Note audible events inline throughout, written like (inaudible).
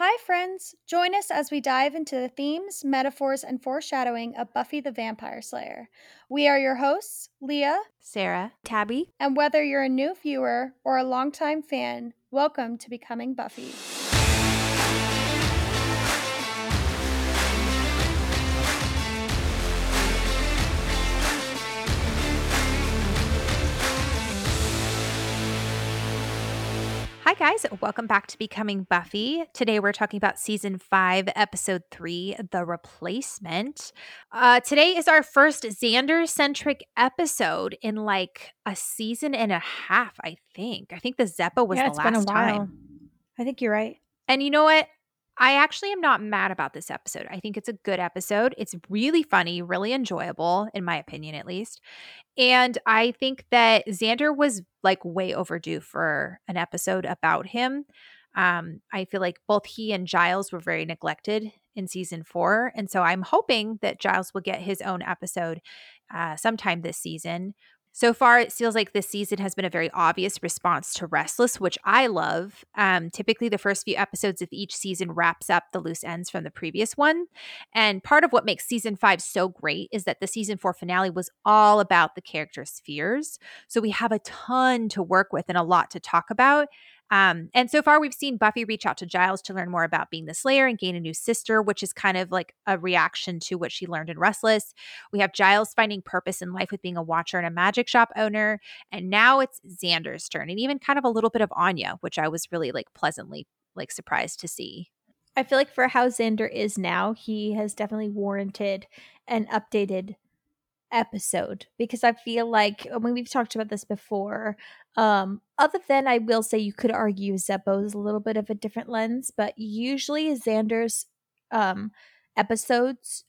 Hi, friends! Join us as we dive into the themes, metaphors, and foreshadowing of Buffy the Vampire Slayer. We are your hosts, Leah, Sarah, Tabby, and whether you're a new viewer or a longtime fan, welcome to Becoming Buffy. Hi, guys. Welcome back to Becoming Buffy. Today we're talking about season five, episode three, The Replacement. Uh, today is our first Xander centric episode in like a season and a half, I think. I think the Zeppo was yeah, the last been a while. time. I think you're right. And you know what? I actually am not mad about this episode. I think it's a good episode. It's really funny, really enjoyable, in my opinion, at least. And I think that Xander was like way overdue for an episode about him. Um, I feel like both he and Giles were very neglected in season four. And so I'm hoping that Giles will get his own episode uh, sometime this season. So far, it feels like this season has been a very obvious response to Restless, which I love. Um, typically, the first few episodes of each season wraps up the loose ends from the previous one. And part of what makes season five so great is that the season four finale was all about the characters' fears. So we have a ton to work with and a lot to talk about. Um, and so far, we've seen Buffy reach out to Giles to learn more about being the Slayer and gain a new sister, which is kind of like a reaction to what she learned in Restless. We have Giles finding purpose in life with being a watcher and a magic shop owner. And now it's Xander's turn, and even kind of a little bit of Anya, which I was really like pleasantly like surprised to see. I feel like for how Xander is now, he has definitely warranted an updated episode because I feel like I mean we've talked about this before. Um, other than I will say you could argue Zeppo is a little bit of a different lens, but usually Xander's um episodes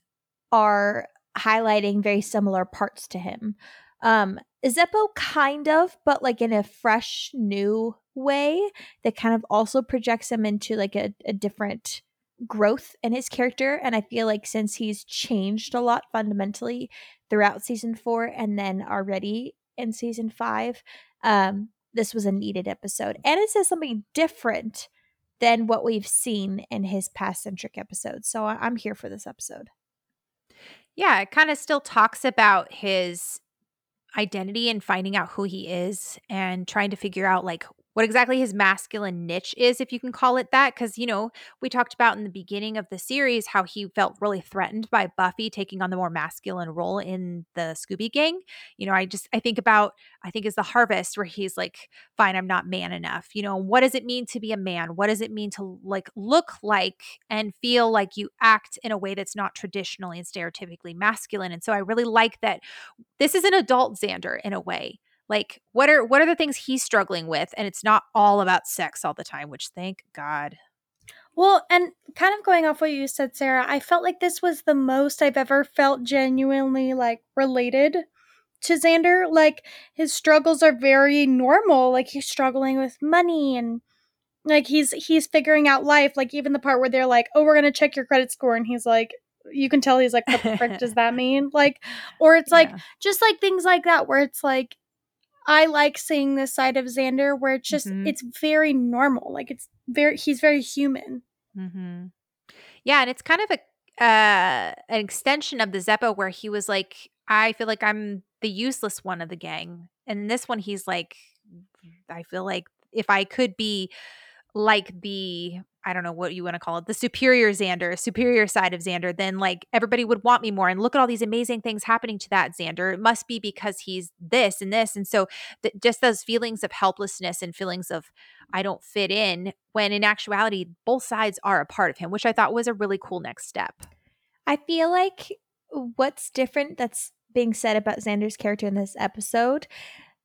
are highlighting very similar parts to him. Um, Zeppo kind of, but like in a fresh new way that kind of also projects him into like a, a different growth in his character. And I feel like since he's changed a lot fundamentally throughout season four and then already in season five, um, this was a needed episode. And it says something different than what we've seen in his past centric episodes. So I'm here for this episode. Yeah, it kind of still talks about his identity and finding out who he is and trying to figure out like what exactly his masculine niche is, if you can call it that. Because, you know, we talked about in the beginning of the series how he felt really threatened by Buffy taking on the more masculine role in the Scooby Gang. You know, I just, I think about, I think is the harvest where he's like, fine, I'm not man enough. You know, what does it mean to be a man? What does it mean to like look like and feel like you act in a way that's not traditionally and stereotypically masculine? And so I really like that this is an adult Xander in a way like what are what are the things he's struggling with and it's not all about sex all the time which thank god Well, and kind of going off what you said, Sarah, I felt like this was the most I've ever felt genuinely like related to Xander. Like his struggles are very normal. Like he's struggling with money and like he's he's figuring out life. Like even the part where they're like, "Oh, we're gonna check your credit score," and he's like, you can tell he's like, "What the frick does that (laughs) mean?" Like, or it's like Yeah. just like things like that where it's like. I like seeing this side of Xander where it's just Mhm. it's very normal. Like it's very he's very human. mm-hmm. yeah and it's kind of a uh an extension of the zeppo where he was like i feel like i'm the useless one of the gang and in this one he's like i feel like if i could be like the I don't know what you want to call it, the superior Xander, superior side of Xander, then like everybody would want me more. And look at all these amazing things happening to that Xander. It must be because he's this and this. And so th- just those feelings of helplessness and feelings of I don't fit in, when in actuality, both sides are a part of him, which I thought was a really cool next step. I feel like what's different that's being said about Xander's character in this episode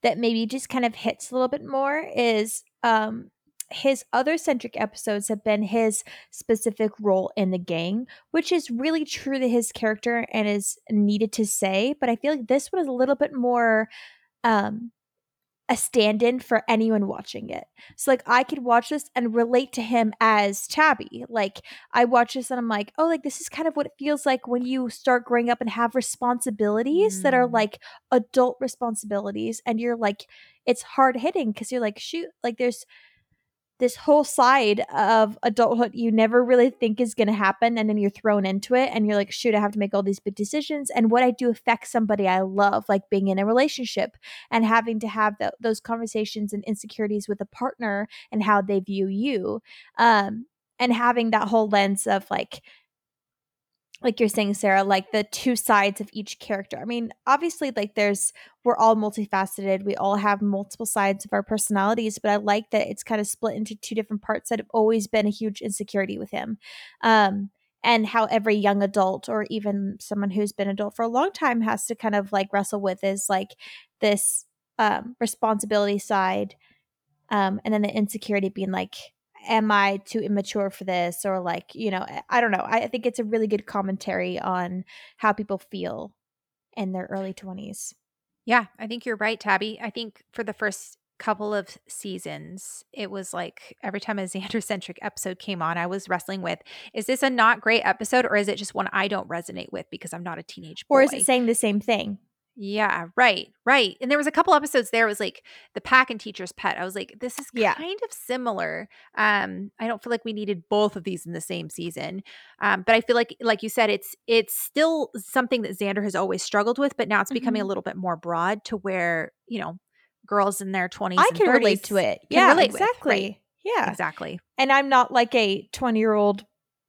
that maybe just kind of hits a little bit more is um his other centric episodes have been his specific role in the gang, which is really true to his character and is needed to say. But I feel like this one is a little bit more um a stand-in for anyone watching it. So like I could watch this and relate to him as Tabby. Like I watch this and I'm like, "Oh, like this is kind of what it feels like when you start growing up and have responsibilities that are Mm. like adult responsibilities and you're like it's hard hitting cuz you're like, shoot, like there's this whole side of adulthood you never really think is going to happen and then you're thrown into it and you're like shoot i have to make all these big decisions. And what i do affects somebody i love like being in a relationship and having to have the, those conversations and insecurities with a partner and how they view you um and having that whole lens of like like you're saying sarah like the two sides of each character. I mean obviously like there's we're all multifaceted. We all have multiple sides of our personalities but i like that it's kind of split into two different parts that have always been a huge insecurity with him. Um and how every young adult or even someone who's been adult for a long time has to kind of like wrestle with is like this um responsibility side um and then the insecurity being like am I too immature for this? Or like, you know, I don't know. I think it's a really good commentary on how people feel in their early 20s. Yeah, I think you're right, Tabby. I think for the first couple of seasons, it was like every time a Xander centric episode came on, I was wrestling with is this a not great episode or is it just one I don't resonate with because I'm not a teenage boy? Or is it saying the same thing? Yeah, right, right. And there was a couple episodes there. It was like the pack and teacher's pet. I was like, this is Yeah. kind of similar. Um, I don't feel like we needed both of these in the same season. Um, but I feel like, like you said, it's it's still something that Xander has always struggled with, but now it's becoming a Mhm. little bit more broad to where you know girls in their twenties. I can relate to it. Yeah, relate with, right. exactly. Yeah. Exactly. And I'm not like a 20 year old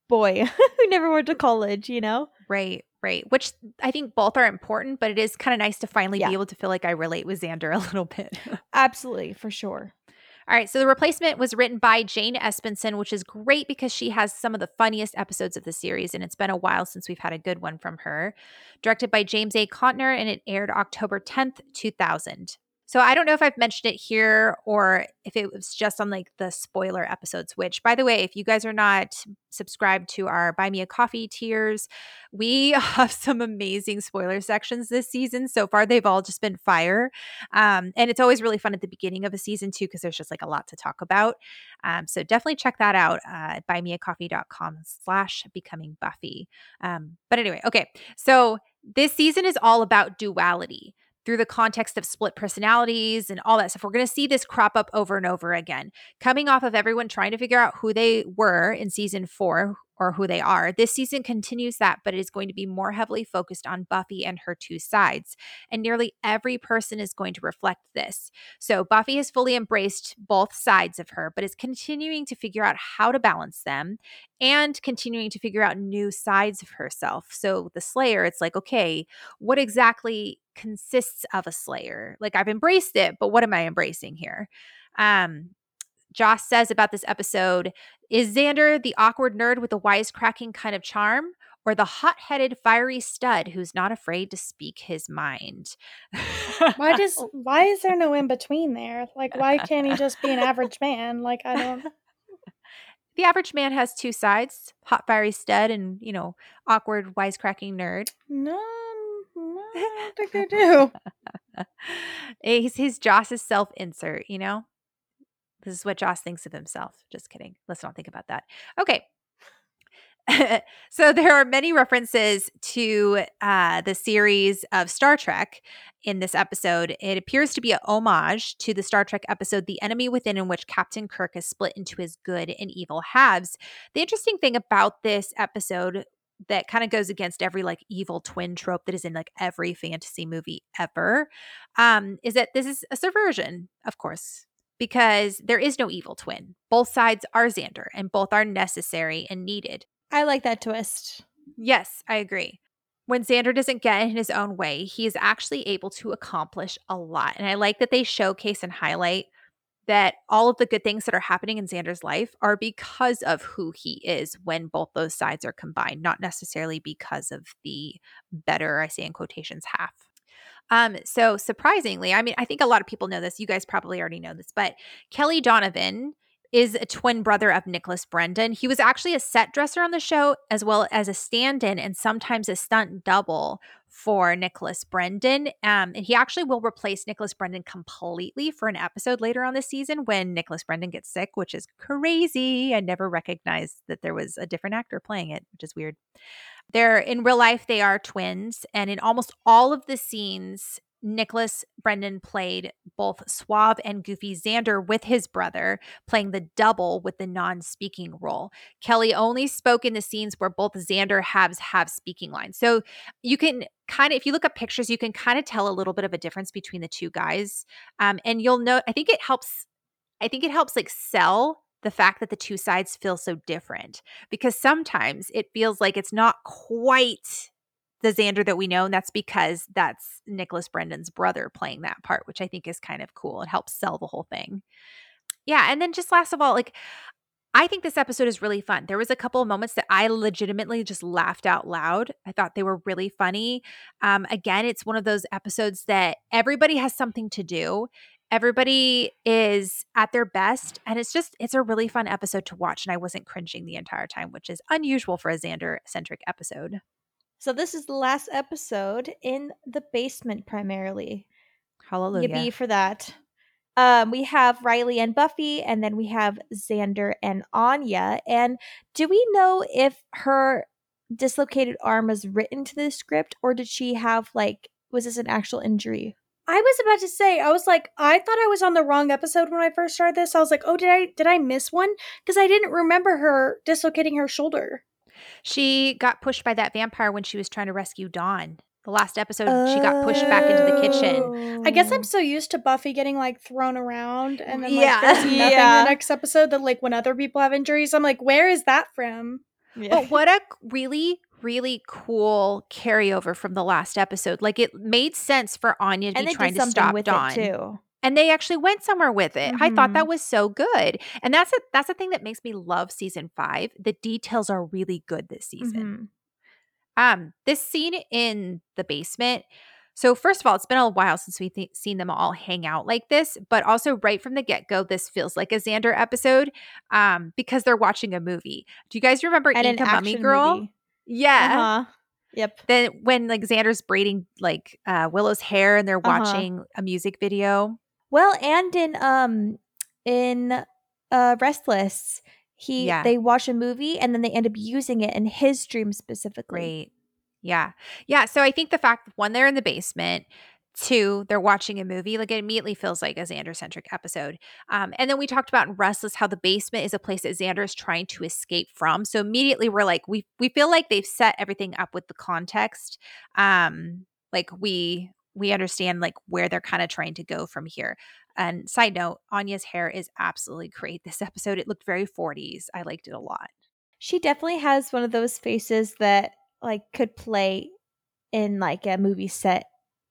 boy (laughs) who never went to college, you know? Right, right. Which I think both are important, but it is kind of nice to finally Yeah. be able to feel like I relate with Xander (laughs) a little bit. Absolutely, for sure. All right, so the replacement was written by Jane Espenson, which is great because she has some of the funniest episodes of the series, and it's been a while since we've had a good one from her. Directed by James A. Contner, and it aired October 10th, 2000. So I don't know if I've mentioned it here or if it was just on like the spoiler episodes, which by the way, if you guys are not subscribed to our Buy Me a Coffee tiers, we (laughs) have some amazing spoiler sections this season. So far, they've all just been fire. Um, and it's always really fun at the beginning of a season too, because there's just like a lot to talk about. Um, so definitely check that out uh, at buymeacoffee.com slash becoming Buffy. Um, but anyway, okay. So this season is all about duality through the context of split personalities and all that stuff. We're going to see this crop up over and over again. Coming off of everyone trying to figure out who they were in season four or who they are, this season continues that, but it is going to be more heavily focused on Buffy and her two sides. And nearly every person is going to reflect this. So Buffy has fully embraced both sides of her, but is continuing to figure out how to balance them and continuing to figure out new sides of herself. So the Slayer, it's like, okay, what exactly consists of a slayer. Like I've embraced it, but what am I embracing here? Um, Joss says about this episode Is Xander the awkward nerd with the wisecracking kind of charm? Or the hot headed, fiery stud who's not afraid to speak his mind? Why (laughs) does why is there no in between there? Like why can't he just be an average man? Like I don't (laughs) the average man has two sides hot, fiery stud and, you know, awkward, wisecracking nerd. No, no, I don't think I do. (laughs) he's he's Joss's self insert, you know? This is what Joss thinks of himself. Just kidding. Let's not think about that. Okay. (laughs) so there are many references to uh, the series of Star Trek in this episode. It appears to be a homage to the Star Trek episode "The Enemy Within," in which Captain Kirk is split into his good and evil halves. The interesting thing about this episode that kind of goes against every like evil twin trope that is in like every fantasy movie ever um, is that this is a subversion, of course, because there is no evil twin. Both sides are Xander, and both are necessary and needed. I like that twist. Yes, I agree. When Xander doesn't get in his own way, he is actually able to accomplish a lot. And I like that they showcase and highlight that all of the good things that are happening in Xander's life are because of who he is when both those sides are combined, not necessarily because of the better, I say in quotations, half. Um, so surprisingly, I mean, I think a lot of people know this. You guys probably already know this, but Kelly Donovan is a twin brother of Nicholas Brendon. He was actually a set dresser on the show, as well as a stand-in and sometimes a stunt double for Nicholas Brendon. Um, and he actually will replace Nicholas Brendon completely for an episode later on this season when Nicholas Brendon gets sick, which is crazy. I never recognized that there was a different actor playing it, which is weird. They're in real life, they are twins. And in almost all of the scenes Nicholas Brendon played both suave and goofy Xander with his brother, playing the double with the non speaking role. Kelly only spoke in the scenes where both Xander halves have speaking lines. So you can kind of, if you look at pictures, you can kind of tell a little bit of a difference between the two guys. Um, and you'll know, I think it helps, I think it helps like sell the fact that the two sides feel so different because sometimes it feels like it's not quite the Xander that we know, and that's because that's Nicholas Brendon's brother playing that part, which I think is kind of cool. It helps sell the whole thing. Yeah, and then just last of all, like I think this episode is really fun. There was a couple of moments that I legitimately just laughed out loud. I thought they were really funny. Um, again, it's one of those episodes that everybody has something to do. Everybody is at their best, and it's just it's a really fun episode to watch. And I wasn't cringing the entire time, which is unusual for a Xander centric episode. So this is the last episode in the basement primarily. Hallelujah. Yippee for that. Um, we have Riley and Buffy, and then we have Xander and Anya. And do we know if her dislocated arm was written to the script, or did she have like was this an actual injury? I was about to say, I was like, I thought I was on the wrong episode when I first started this. I was like, oh, did I did I miss one? Because I didn't remember her dislocating her shoulder. She got pushed by that vampire when she was trying to rescue Dawn. The last episode, oh. she got pushed back into the kitchen. I guess I'm oh. so used to Buffy getting like thrown around and then like yeah. there's (laughs) nothing yeah. the next episode that like when other people have injuries, I'm like, where is that from? Yeah. But what a (laughs) really, really cool carryover from the last episode. Like it made sense for Anya to and be trying to stop with Dawn. too and they actually went somewhere with it. Mm-hmm. I thought that mm-hmm. was so good. And that's a, that's the thing that makes me love season 5. The details are really good this season. Mm-hmm. Um this scene in the basement so first of all, it's been a while since we've th- seen them all hang out like this, but also right from the get-go this feels like a Xander episode um because they're watching a movie. Do you guys remember and Inca Mummy Girl? Movie. Yeah. Uh-huh. Yep. Then when like Xander's braiding like uh, Willow's hair and they're uh-huh. watching a music video. Well, and in um in uh Restless, he yeah. they watch a movie and then they end up using it in his dream specifically. Great. Yeah. Yeah. So I think the fact one, they're in the basement. Two, they're watching a movie. Like it immediately feels like a Xander centric episode. Um, and then we talked about in Restless how the basement is a place that Xander is trying to escape from. So immediately we're like, we we feel like they've set everything up with the context. Um, like we we understand like where they're kind of trying to go from here. And side note, Anya's hair is absolutely great this (laughs) episode. It looked very 40s. I liked it a lot. She definitely has one of those faces that like could play in like a movie set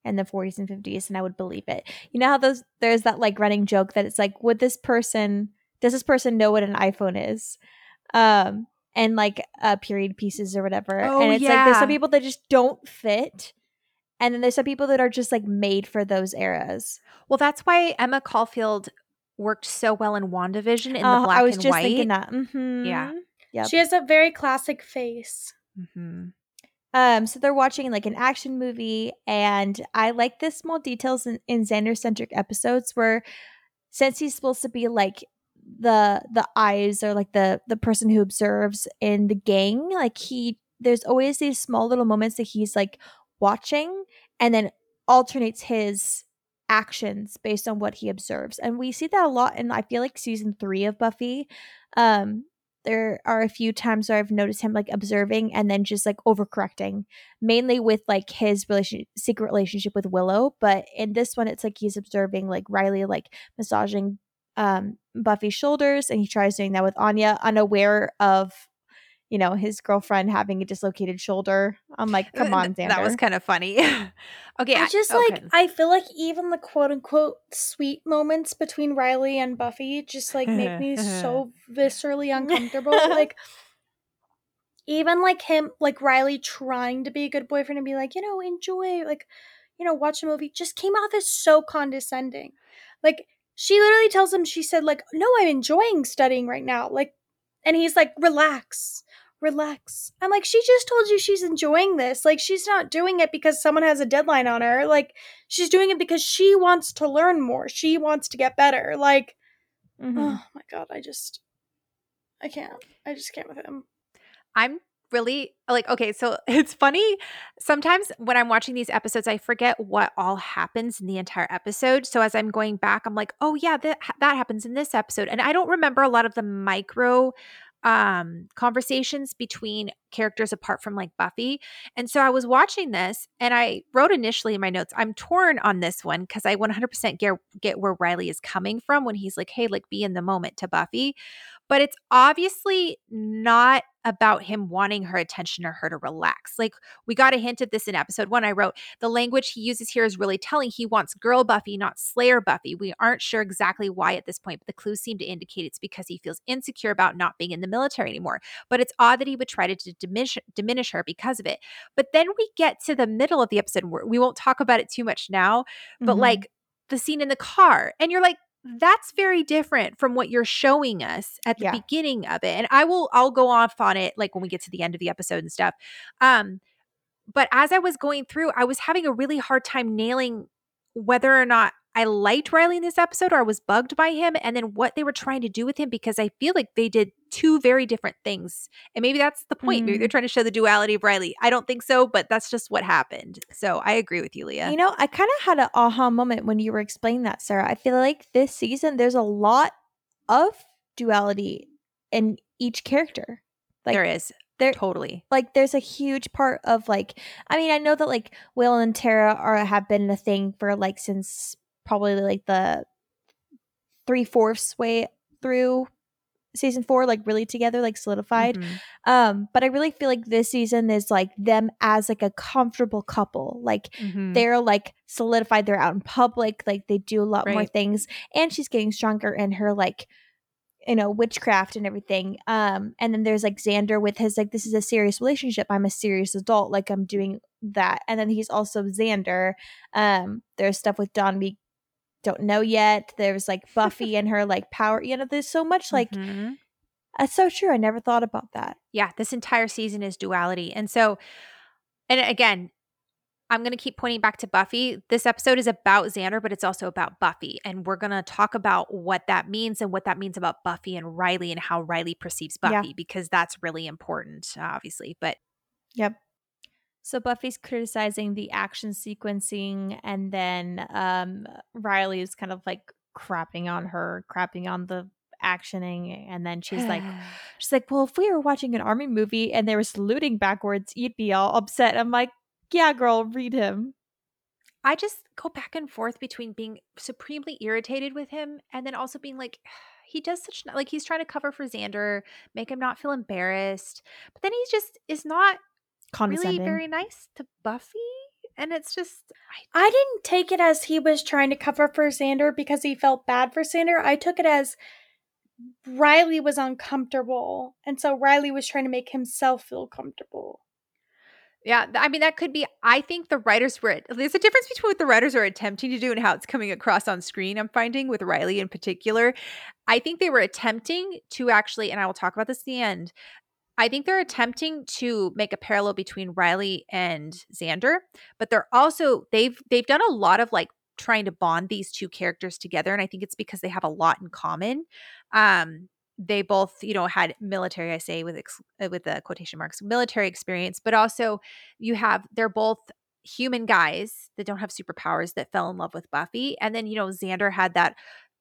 in the 40s and 50s and I would believe it. You know how those there's that like running joke that it's like would this person does this person know what an iPhone is? Um and like uh period pieces or whatever. Oh, and it's yeah. like there's some people that just don't fit and then there's some people that are just like made for those eras. Well, that's why Emma Caulfield worked so well in WandaVision in uh, the black I was and just white. Thinking that. Mm-hmm. Yeah. Yep. She has a very classic face. Mm-hmm. Um, so they're watching like an action movie, and I like the small details in, in Xander centric episodes where, since he's supposed to be like the the eyes or like the the person who observes in the gang, like he there's always these small little moments that he's like watching and then alternates his actions based on what he observes. And we see that a lot in I feel like season 3 of Buffy. Um there are a few times where I've noticed him like observing and then just like overcorrecting, mainly with like his relation secret relationship with Willow. But in this one, it's like he's observing like Riley like massaging um Buffy's shoulders, and he tries doing that with Anya, unaware of you know, his girlfriend having a dislocated shoulder. I'm like, come uh, on, Xander. That was kind of funny. (laughs) okay. I just I, like, okay. I feel like even the quote unquote sweet moments between Riley and Buffy just like make me (laughs) so viscerally uncomfortable. like, (laughs) even like him, like Riley trying to be a good boyfriend and be like, you know, enjoy, like, you know, watch a movie just came off as so condescending. Like, she literally tells him, she said, like, no, I'm enjoying studying right now. Like, and he's like, relax relax. I'm like, she just told you she's enjoying this. Like, she's not doing it because someone has a deadline on her. Like, she's doing it because she wants to learn more. She wants to get better. Like, mm-hmm. oh my God, I just, I can't. I just can't with him. I'm really like okay, so (laughs) it's funny. Sometimes when I'm watching these episodes, I forget what all happens in the entire episode. So as I'm going back, I'm like, "Oh yeah, that that happens in this episode." And I don't remember a lot of the micro um conversations between characters apart from like Buffy. And so I was watching this and I wrote initially in my notes, I'm torn on this one because I 100% get get where Riley is coming from when he's like, "Hey, like be in the moment" to Buffy but it's obviously not about him wanting her attention or her to relax. Like we got a hint of this in episode one. I wrote the language he uses here is really telling. He wants girl Buffy, not Slayer Buffy. We aren't sure exactly why at this point, but the clues seem to indicate it's because he feels insecure about not being in the military anymore. But it's odd that he would try to diminish diminish her because of it. But then we get to the middle of the episode where we won't talk about it too much now, but mm-hmm. like the scene in the car, and you're like, that's very different from what you're showing us at the yeah. beginning of it and i will i'll go off on it like when we get to the end of the episode and stuff um but as i was going through i was having a really hard time nailing whether or not I liked Riley in this episode or I was bugged by him and then what they were trying to do with him because I feel like they did two very different things. And maybe that's the point. Mm. Maybe they're mm. trying to show the duality of Riley. I don't think so, but that's just what happened. So I agree with you, Leah. You know, I kind of had an aha moment when you were explaining that, Sarah. I feel like this season there's a lot of duality in each character. Like there is. There totally. Like there's a huge part of like I mean, I know that like Will and Tara are have been a thing for like since probably like the three fourths way through season four like really together like solidified. Mm-hmm. um but i really feel like this season is like them as like a comfortable couple. Like mm-hmm. they're like solidified they're out in public like they do a lot right. more things and she's getting stronger in her like you know witchcraft and everything. Um and then there's like xander with his like this is a serious relationship. I'm a serious adult. Like i'm doing that. And then he's also xander. Um there's stuff with we don't know yet. There's like (laughs) Buffy and her like power. You know, there's so much like mm-hmm. that's so true. I never thought about that. Yeah, this entire season is duality. And so and again, I'm going to keep pointing back to Buffy. This episode is about Xander, but it's also about Buffy. And we're going to talk about what that means and what that means about Buffy and Riley and how Riley perceives Buffy yeah. because that's really important, obviously. But Yep. So Buffy's criticizing the action sequencing, and then um, Riley is kind of like crapping on her, crapping on the actioning, and then she's like, (sighs) she's like, well, if we were watching an army movie and they were saluting backwards, you'd be all upset. I'm like, yeah, girl, read him. I just go back and forth between being supremely irritated with him and then also being like, (sighs) he does such like he's trying to cover for Xander, make him not feel embarrassed, but then he just is not really very nice to Buffy. And it's just I, I didn't take it as he was trying to cover for Xander because he felt bad for Xander. I took it as Riley was uncomfortable. And so Riley was trying to make himself feel comfortable. Yeah, I mean that could be. I think the writers were. There's a difference between what the writers are attempting to do and how it's coming across on screen. I'm finding with Riley in particular. I think they were attempting to actually, and I will talk about this at the end, I think they're attempting to make a parallel between Riley and Xander, but they're also they've they've done a lot of like trying to bond these two characters together and I think it's because they have a lot in common. Um they both, you know, had military I say with ex- uh, with the quotation marks military experience, but also you have they're both human guys that don't have superpowers that fell in love with Buffy and then you know Xander had that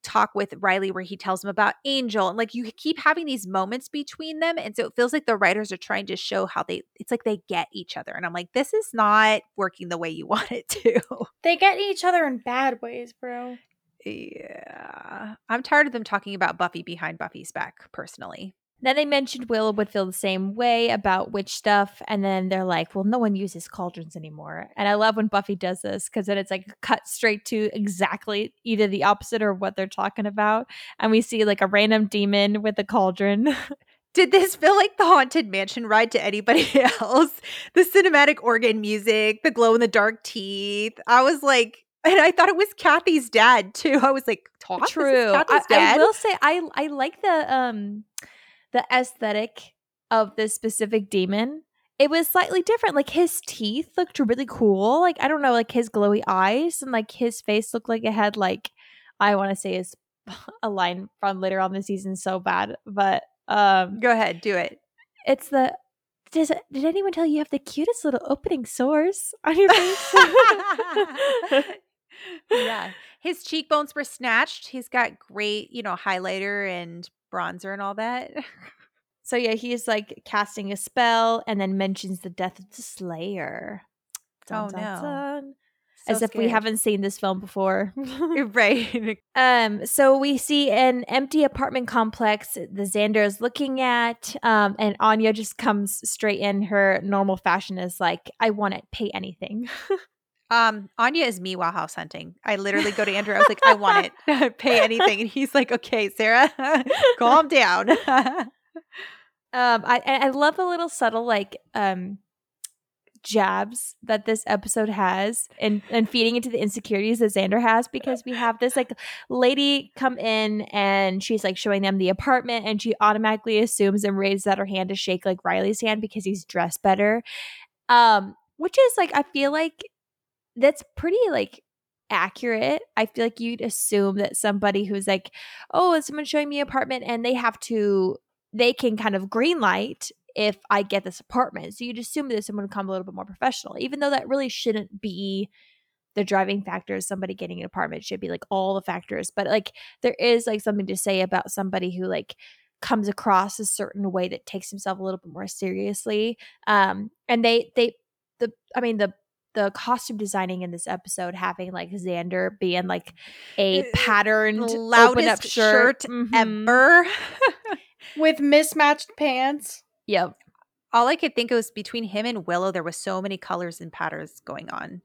talk with Riley where he tells him about Angel and like you keep having these moments between them and so it feels like the writers are trying to show how they it's like they get each other and I'm like this is not working the way you (laughs) want it to. They get each other in bad ways, bro. Yeah. I'm tired of them talking about Buffy behind Buffy's back personally. Then they mentioned Will would feel the same way about witch stuff. And then they're like, well, no one uses cauldrons anymore. And I love when Buffy does this because then it's like cut straight to exactly either the opposite or what they're talking about. And we see like a random demon with a cauldron. (laughs) Did this feel like the Haunted Mansion ride to anybody (laughs) else? The cinematic organ music, the glow in the dark teeth. I was like, and I thought it was Kathy's dad too. I was like, Todd, True. I, I, will say I I like the um the aesthetic of this specific demon it was slightly different like his teeth looked really cool like i don't know like his glowy eyes and like his face looked like it had like i want to say is (laughs) a line from later on the season so bad but um go ahead do it it's the does did anyone tell you you have the cutest little opening sores on your face? (laughs) yeah. His cheekbones were snatched. He's got great, you know, highlighter and bronzer and all that. (laughs) so yeah, he's like casting a spell and then mentions the death of the Slayer. Dun, oh dun, no. Dun. So As if scared. we haven't seen this film before. (laughs) right. (laughs) Um, so we see an empty apartment complex the Xander is looking at, um, and Anya just comes straight in her normal fashion is like, I want it, pay anything. Um, Anya is me while house hunting. I literally go to Andrew. I was like, I want it. (laughs) (laughs) Pay anything. And he's like, okay, Sarah, (laughs) calm down. um, I I love the little subtle like um jabs that this episode has and and feeding into the insecurities that Xander has because we have this like lady come in and she's like showing them the apartment and she automatically assumes and raises out her hand to shake like Riley's hand because he's dressed better. Um, which is like I feel like that's pretty like accurate. I feel like you'd assume that somebody who's like, oh, is someone showing me apartment and they have to they can kind of green light if I get this apartment. So you'd assume that someone would come a little bit more professional, even though that really shouldn't be the driving factors somebody getting an apartment it should be like all the factors but like there is like something to say about somebody who like comes across a certain way that takes himself a little bit more seriously um and they they the i mean the the costume designing in this episode having like Xander being like a uh, patterned loudest up shirt, shirt mm-hmm. ever (laughs) with mismatched pants. Yep. All I could think of was between him and Willow, there was so many colors and patterns going on.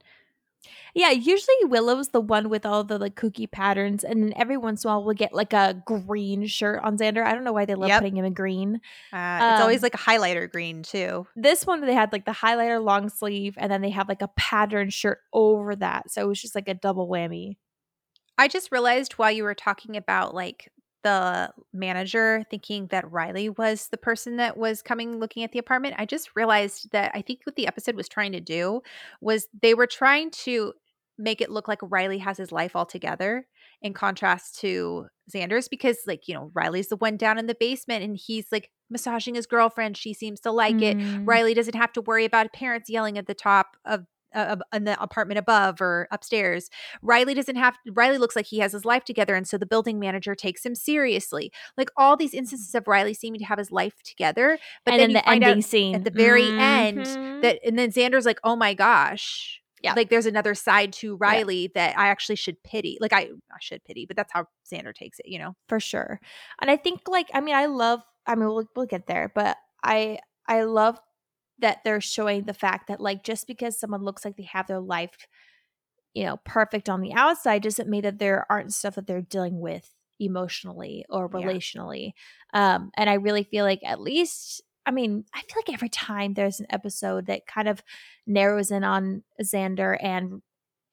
Yeah, usually Willow's the one with all the like kooky patterns, and then every once in a while we'll get like a green shirt on Xander. I don't know why they love yep. putting him in green. Uh, um, it's always like a highlighter green too. This one they had like the highlighter long sleeve, and then they have like a pattern shirt over that, so it was just like a double whammy. I just realized while you were talking about like the manager thinking that Riley was the person that was coming looking at the apartment, I just realized that I think what the episode was trying to do was they were trying to make it look like Riley has his life all together in contrast to Xander's because like, you know, Riley's the one down in the basement and he's like massaging his girlfriend. She seems to like mm. it. Riley doesn't have to worry about parents yelling at the top of uh, in the apartment above or upstairs. Riley doesn't have Riley looks like he has his life together and so the building manager takes him seriously. Like all these instances of Riley seeming to have his life together, but and then the ending scene at the very mm-hmm. end that and then Xander's like, "Oh my gosh." Yeah. Like there's another side to Riley yeah. that I actually should pity. Like I I should pity, but that's how Xander takes it, you know. For sure. And I think like I mean I love I mean we'll we'll get there, but I I love that they're showing the fact that like just because someone looks like they have their life you know perfect on the outside doesn't mean that there aren't stuff that they're dealing with emotionally or relationally yeah. um and i really feel like at least i mean i feel like every time there's an episode that kind of narrows in on xander and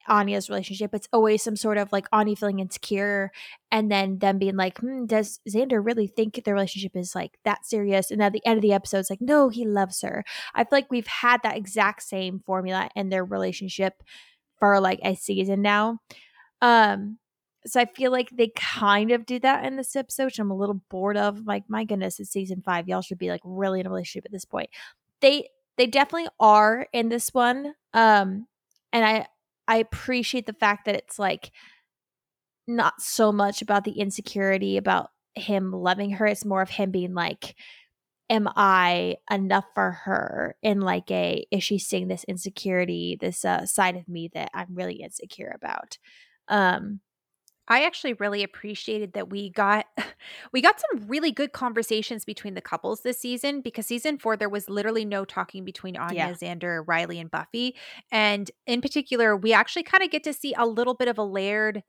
Anya's relationship. It's always some sort of like Anya feeling insecure and then them being like, hmm, does Xander really think their relationship is like that serious? And at the end of the episode, it's like, no, he loves her. I feel like we've had that exact same formula in their relationship for like a season now. Um, so I feel like they kind of do that in this episode, which I'm a little bored of. Like, my goodness, it's season five. Y'all should be like really in a relationship at this point. They they definitely are in this one. Um, and I I appreciate the fact that it's like not so much about the insecurity about him loving her. It's more of him being like, am I enough for her? In like a, is she seeing this insecurity, this uh, side of me that I'm really insecure about? Um, I actually really appreciated that we got (laughs) we got some really good conversations between the couples this season because season 4 there was literally no talking between Anya, yeah. Xander, Riley and Buffy and in particular we actually kind of get to see a little bit of a layered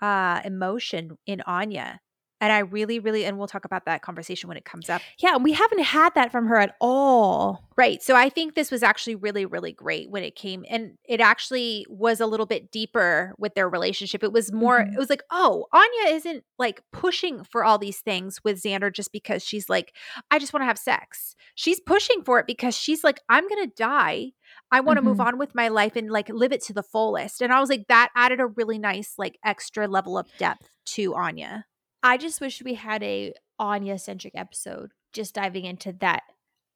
uh emotion in Anya and I really, really, and we'll talk about that conversation when it comes up. Yeah, we haven't had that from her at all. Right. So I think this was actually really, really great when it came. And it actually was a little bit deeper with their relationship. It was more, mm-hmm. it was like, oh, Anya isn't like pushing for all these things with Xander just because she's like, I just want to have sex. She's pushing for it because she's like, I'm going to die. I want to mm-hmm. move on with my life and like live it to the fullest. And I was like, that added a really nice, like, extra level of depth to Anya. I just wish we had a Anya centric episode, just diving into that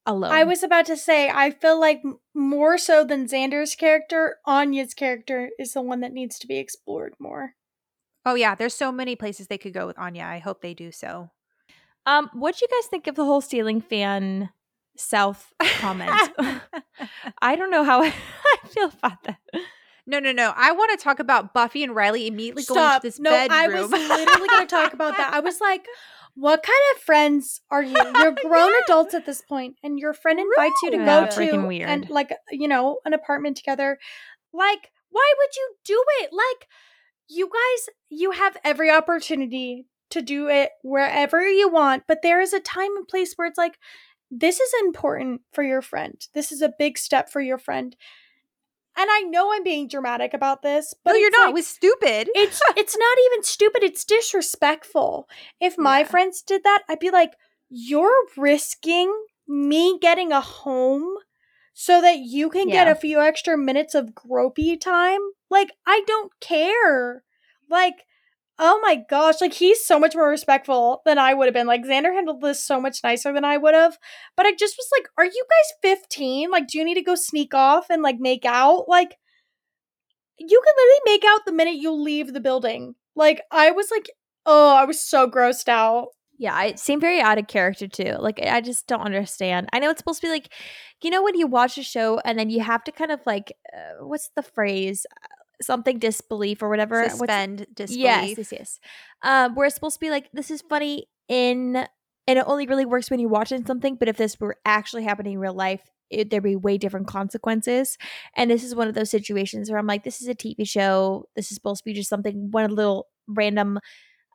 alone. I was about to say, I feel like more so than Xander's character, Anya's character is the one that needs to be explored more. Oh yeah, there's so many places they could go with Anya. I hope they do so. Um, what do you guys think of the whole stealing fan South (laughs) comment? (laughs) I don't know how (laughs) I feel about that. No, no, no. I want to talk about Buffy and Riley immediately going Stop. to this no, bedroom. I was literally going to talk about that. I was like, what kind of friends are you? You're (laughs) grown adults at this point, and your friend invites you to Rude. go Yeah, to freaking weird. and like you know an apartment together. Like, why would you do it? Like, you guys, you have every opportunity to do it wherever you want, but there is a time and place where it's like, this is important for your friend. This is a big step for your friend. And I know I'm being dramatic about this, but no, you're not. like- it was stupid. it's (laughs) it's not even stupid it's disrespectful if my Yeah. friends did that i'd be like you're risking me getting a home so that you can get a few extra minutes of gropey time like i don't care like oh my gosh like he's so much more respectful than i would have been like xander handled this so much nicer than i would have but i just was like are you guys 15 like do you need to go sneak off and like make out like you can literally make out the minute you leave the building. Like I was like, oh, I was so grossed out. Yeah, it seemed very out of character too. Like I just don't understand. I know it's supposed to be like, you know, when you watch a show and then you have to kind of like, uh, what's the phrase? Something disbelief or whatever. What's- Suspend disbelief. Yes, yes, yes. Um, where it's supposed to be like, this is funny in, and it only really works when you're watching something. But if this were actually happening in real life, it, there'd be way different consequences. And this is one of those situations where I'm like, this is a TV show. This is supposed to be just something, one little random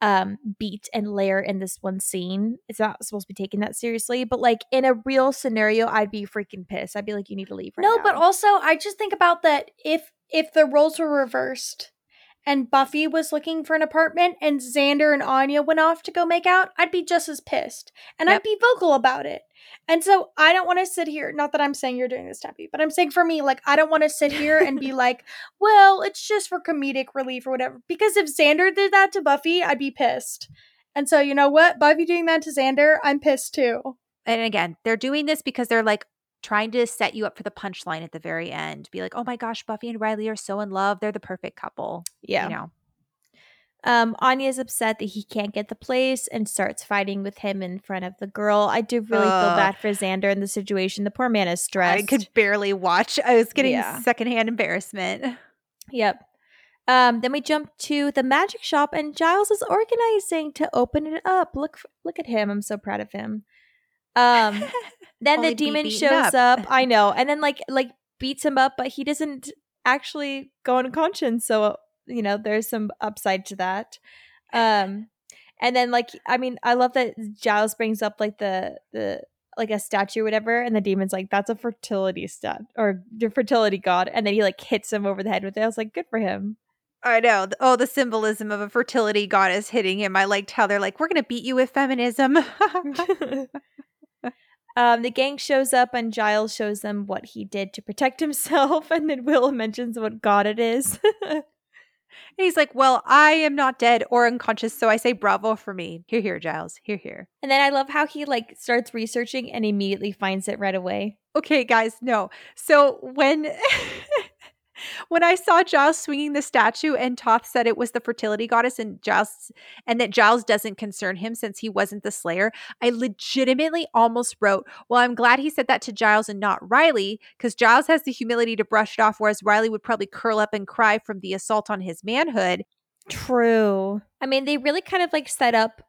um beat and layer in this one scene. It's not supposed to be taken that seriously, but like in a real scenario, I'd be freaking pissed. I'd be like, you need to leave right no, now. but also I just think about that if if the roles were reversed and Buffy was looking for an apartment and Xander and Anya went off to go make out, I'd be just as pissed. And I'd be vocal about it. And so I don't want to sit here, not that I'm saying you're doing this, Tabby, but I'm saying for me, like, I don't want to sit here and be (laughs) like, well, it's just for comedic relief or whatever. Because if Xander did that to Buffy, I'd be pissed. And so, you know what? Buffy doing that to Xander, I'm pissed too. And again, they're doing this because they're like trying to set you up for the punchline at the very end. Be like, oh my gosh, Buffy and Riley are so in love. They're the perfect couple. yeah. You know. Um, Anya's upset that he can't get the place and starts fighting with him in front of the girl. I do really feel bad for Xander in the situation. The poor man is stressed. I could barely watch. I was getting Yeah. secondhand embarrassment. Yep. Um, then we jump to the magic shop, and Giles is organizing to open it up. Look, look at him! I'm so proud of him. Um, (laughs) then Only the demon beaten shows up. up. (laughs) I know, and then like like beats him up, but he doesn't actually go unconscious. So you know, there's some upside to that. Um, and then like I mean, I love that Giles brings up like the the like a statue or whatever, and the demon's like, "That's a fertility stat or the fertility god," and then he like hits him over the head with it. I was like, "Good for him." I know. Oh, the symbolism of a fertility goddess hitting him. I liked how they're like, we're going to beat you with feminism. (laughs) (laughs) um, the gang shows up and Giles shows them what he did to protect (laughs) himself, and then Will mentions what god it is. And (laughs) he's like, well, I am not dead or unconscious. So I say bravo for me. Hear, hear, Giles. Hear, hear. and then I love how he like starts researching and immediately finds it right away. Okay, guys, no. So when. (laughs) When I saw Giles swinging the statue and Toth said it was the fertility goddess and Giles and that Giles doesn't concern him since he wasn't the slayer, I legitimately almost wrote, Well, I'm glad he said that to Giles and not Riley, because Giles has the humility to brush it off, whereas Riley would probably curl up and cry from the assault on his manhood. True. I mean, they really kind of like set up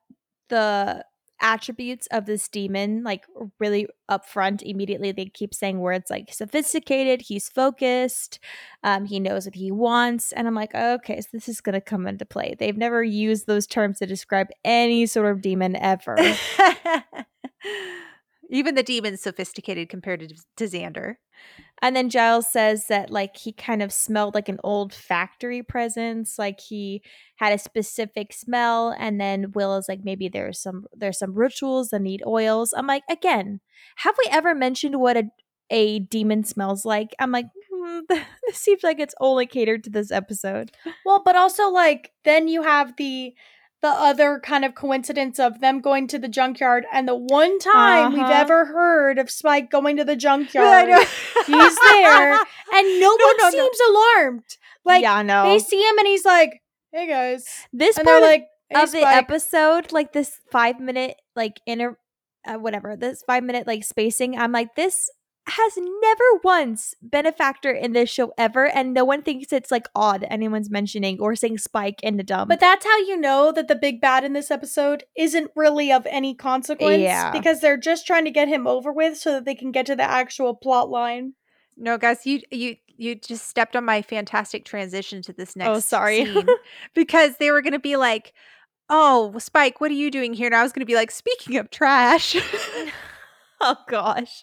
the attributes of this demon like really upfront immediately they keep saying words like sophisticated he's focused um he knows what he wants and i'm like okay so this is going to come into play. They've never used those terms to describe any sort of demon ever (laughs) Even the demon's sophisticated compared to, Xander. And then Giles says that like he kind of smelled like an olfactory presence, like he had a specific smell. And then Will is like, maybe there's some there's some rituals that need oils. I'm like, again, have we ever mentioned what a a demon smells like? I'm like, hmm, (laughs) this seems like it's only catered to this episode. Well, but also like then you have the the other kind of coincidence of them going to the junkyard and the one time we've Uh-huh. ever heard of Spike going to the (laughs) junkyard. He's there and (laughs) no, No, one no, no. seems alarmed. Like yeah, no. they see him and he's like, "Hey guys," this and part of, like, hey, of the episode, like this five minute, like inner, uh, whatever, this five minute like spacing. I'm like, this has never once been a factor in this show ever, and no one thinks it's like odd anyone's mentioning or saying Spike in the dump. But that's how you know that the big bad in this episode isn't really of any consequence Yeah. because they're just trying to get him over with so that they can get to the actual plot line. No, guys, you you you just stepped on my fantastic transition to this oh, next. Oh, sorry. scene (laughs) because they were going to be like, "Oh, Spike, what are you doing here?" And I was going to be like, "Speaking of trash." (laughs) oh gosh,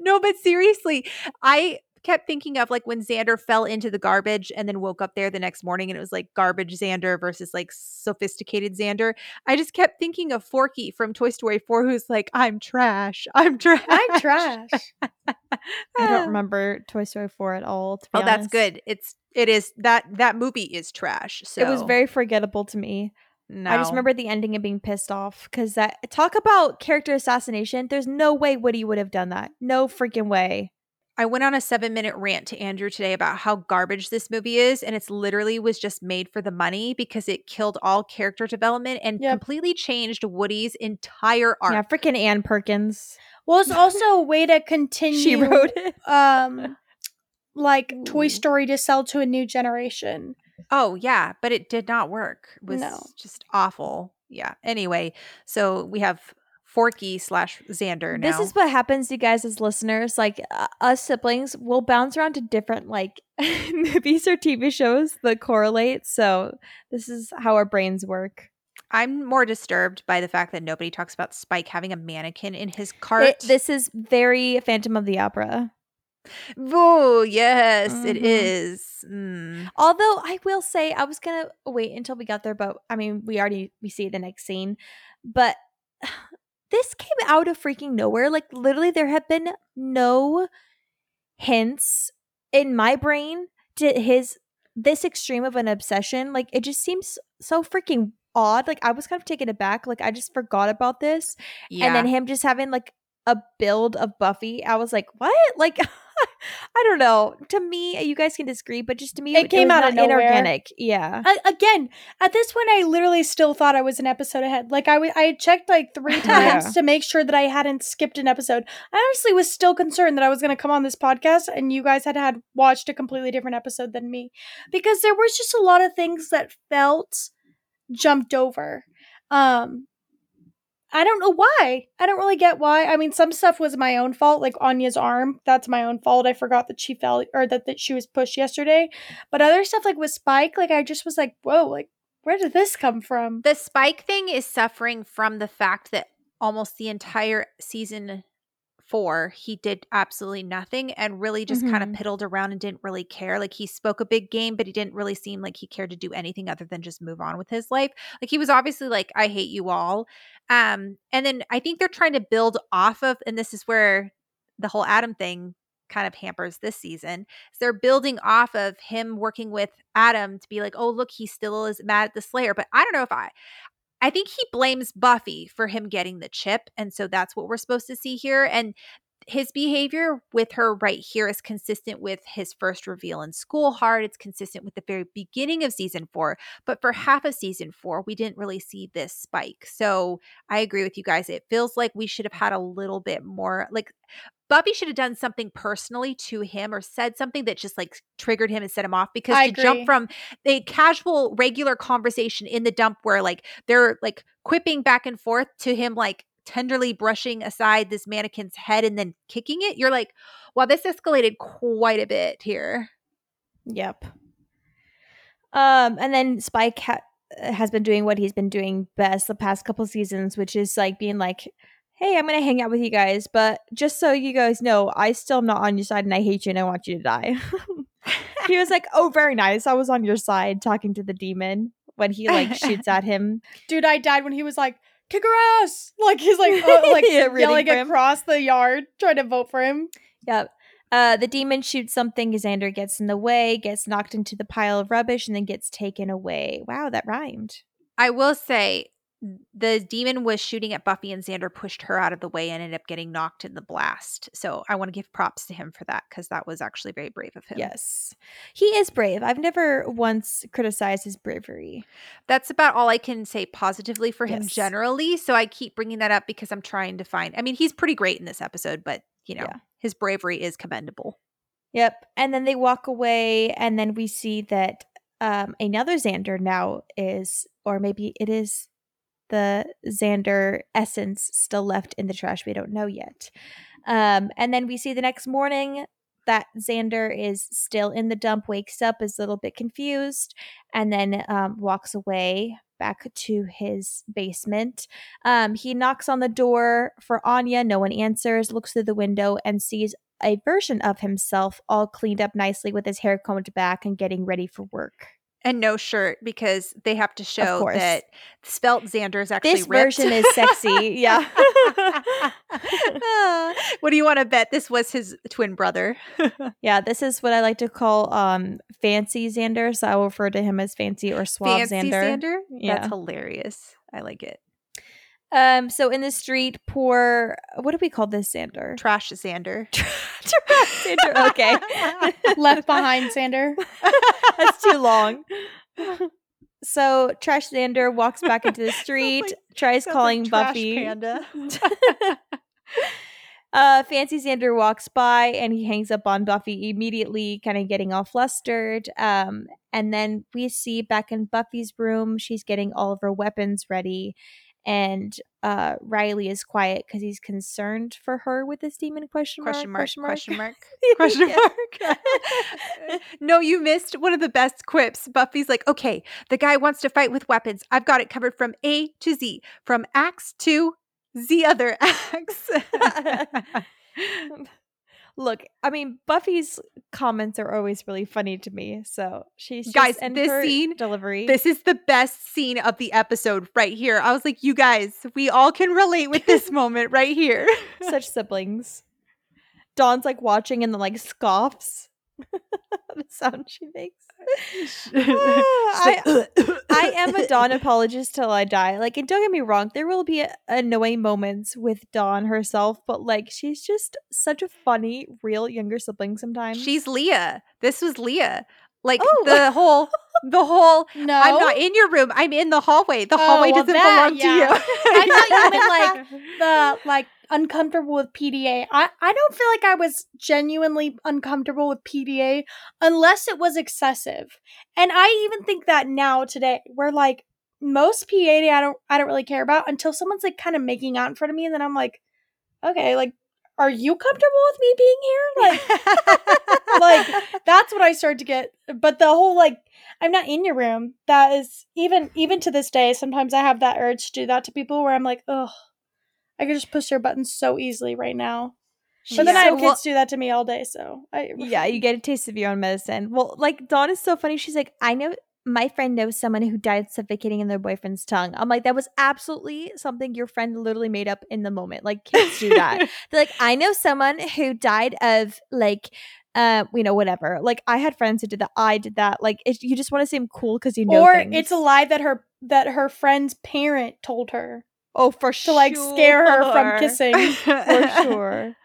no, but seriously, I kept thinking of like when Xander fell into the garbage and then woke up there the next morning and it was like garbage Xander versus like sophisticated Xander. I just kept thinking of Forky from Toy Story 4 who's like, I'm trash. I'm trash. (laughs) I'm trash. (laughs) I don't ah. remember Toy Story four at all. To be Oh, that's good. It's it is that that movie is trash. So It was very forgettable to me. No. I just remember the ending and being pissed off because that talk about character assassination. There's no way Woody would have done that. No freaking way. I went on a seven minute rant to Andrew today about how garbage this movie is, and it's literally was just made for the money because it killed all character development and Yep. completely changed Woody's entire arc. Yeah, freaking Ann Perkins. Well, it's also a way to continue She wrote it. um like Toy Story to sell to a new generation. Oh yeah, but it did not work. It was No. just awful. Yeah. Anyway, so we have Forky slash Xander now. This is what happens, you guys, as listeners. Like uh, us siblings, we'll bounce around to different like (laughs) movies or TV shows that correlate. So this is how our brains work. I'm more disturbed by the fact that nobody talks about Spike having a mannequin in his cart. It, this is very Phantom of the Opera. Oh yes, it Mhm. is. Mm. Although I will say I was gonna wait until we got there, but I mean we already we see the next scene. But (sighs) this came out of freaking nowhere. Like literally there have been no hints in my brain to his this extreme of an obsession. Like it just seems so freaking odd. Like I was kind of taken aback. Like I just forgot about this. Yeah. And then him just having like a build of Buffy. I was like, what? Like, (laughs) I don't know. To me, you guys can disagree, but just to me, It came was out of nowhere. inorganic. Yeah. I, again, at this point, I literally still thought I was an episode ahead. Like I, w- I had checked like three (laughs) times Yeah. to make sure that I hadn't skipped an episode. I honestly was still concerned that I was going to come on this podcast and you guys had had watched a completely different episode than me because there was just a lot of things that felt jumped over. Um, I don't know why. I don't really get why. I mean, some stuff was my own fault, like Anya's arm. That's my own fault. I forgot that she fell or that, that she was pushed yesterday. But other stuff, like with Spike, like I just was like, whoa, like where did this come from? the Spike thing is suffering from the fact that almost the entire season four, he did absolutely nothing and really just kind of piddled around and didn't really care. Like he spoke a big game, but he didn't really seem like he cared to do anything other than just move on with his life. Like he was obviously like, I hate you all. Um, and then I think they're trying to build off of, and this is where the whole Adam thing kind of hampers this season. So they're building off of him working with Adam to be like, oh, look, he still is mad at the Slayer. But I don't know if I I think he blames Buffy for him getting the chip. And so that's what we're supposed to see here. And his behavior with her right here is consistent with his first reveal in School Hard. It's consistent with the very beginning of season four. But for half of season four, we didn't really see this spike. So I agree with you guys. It feels like we should have had a little bit more like Buffy should have done something personally to him or said something that just like triggered him and set him off because I to jump from a casual regular conversation in the dump where like they're like quipping back and forth to him like tenderly brushing aside this mannequin's head and then kicking it you're like wow this escalated quite a bit here Yep. Um, and then Spike ha- has been doing what he's been doing best the past couple seasons, which is like being like, "Hey, I'm gonna hang out with you guys, but just so you guys know, I still am not on your side, and I hate you, and I want you to die." (laughs) he was like, "Oh, very nice. I was on your side, talking to the demon when he like shoots at him." (laughs) Dude, I died when he was like, kick her ass. Like he's like, uh, (laughs) like Yeah, rooting yelling for across the yard, trying to vote for him. Yep. Uh, the demon shoots something. Xander gets in the way, gets knocked into the pile of rubbish, and then gets taken away. Wow, that rhymed. I will say the demon was shooting at Buffy and Xander pushed her out of the way and ended up getting knocked in the blast. So I want to give props to him for that because that was actually very brave of him. Yes. He is brave. I've never once criticized his bravery. That's about all I can say positively for him Yes. generally. So I keep bringing that up because I'm trying to find. I mean, he's pretty great in this episode, but you know, Yeah. his bravery is commendable. Yep. And then they walk away, and then we see that um, another Xander now is, or maybe it is the Xander essence still left in the trash. We don't know yet. Um, and then we see the next morning that Xander is still in the dump, wakes up, is a little bit confused, and then um, walks away back to his basement. Um, he knocks on the door for Anya. No one answers, looks through the window, and sees a version of himself all cleaned up nicely with his hair combed back and getting ready for work. And no shirt because they have to show that Spelt Xander is actually This ripped. version is sexy. Yeah. (laughs) what do you want to bet this was his twin brother? (laughs) Yeah, this is what I like to call um fancy Xander. So I will refer to him as fancy or suave Fancy Xander. Xander? Yeah. That's hilarious. I like it. Um, so in the street, poor what do we call this Xander? Trash Xander. (laughs) Trash Xander. Okay. (laughs) (laughs) Left behind, Xander. That's too long. So Trash Xander walks back into the street, tries calling Buffy. Panda. uh, Fancy Xander walks by and he hangs up on Buffy immediately, kind of getting all flustered. Um, and then we see back in Buffy's room, she's getting all of her weapons ready. And uh, Riley is quiet because he's concerned for her with this demon question mark. Question mark. Question mark. Question (laughs) Yeah. (laughs) mark. (laughs) no, you missed one of the best quips. Buffy's like, okay, the guy wants to fight with weapons. I've got it covered from A to Z, from axe to the other axe. Look, I mean, Buffy's comments are always really funny to me. So she's just, Guys, this her scene- delivery. this is the best scene of the episode right here. I was like, you guys, we all can relate with this (laughs) moment right here. such siblings. Dawn's like watching and then like scoffs. (laughs) the sound she makes. I, (laughs) ah, (laughs) I am a Dawn apologist till I die. Like, and don't get me wrong, there will be annoying moments with Dawn herself, but like, she's just such a funny, real younger sibling sometimes. She's Leah. This was Leah. Like Oh. the whole, the whole. No. I'm not in your room. I'm in the hallway. The oh, hallway Oh, well, doesn't that, belong yeah. to you. I thought you meant, like the like uncomfortable with PDA. I I don't feel like I was genuinely uncomfortable with PDA unless it was excessive. And I even think that now today where like most PDA I don't I don't really care about until someone's like kind of making out in front of me and then I'm like okay, like are you comfortable with me being here? Like (laughs) like that's what I started to get. But the whole like I'm not in your room. That is even even to this day. Sometimes I have that urge to do that to people where I'm like, oh, I could just push their buttons so easily right now. But then I have kids do that to me all day. So I yeah, you get a taste of your own medicine. Well, like Dawn is so funny. She's like, I know my friend knows someone who died suffocating in their boyfriend's tongue. I'm like, that was absolutely something your friend literally made up in the moment. Like kids do that. (laughs) They're like, I know someone who died of like uh, you know, whatever. Like I had friends who did that. I did that. Like it, you just want to seem cool because you know or things. it's a lie that her that her friend's parent told her oh for to like scare her from kissing. (laughs) for sure.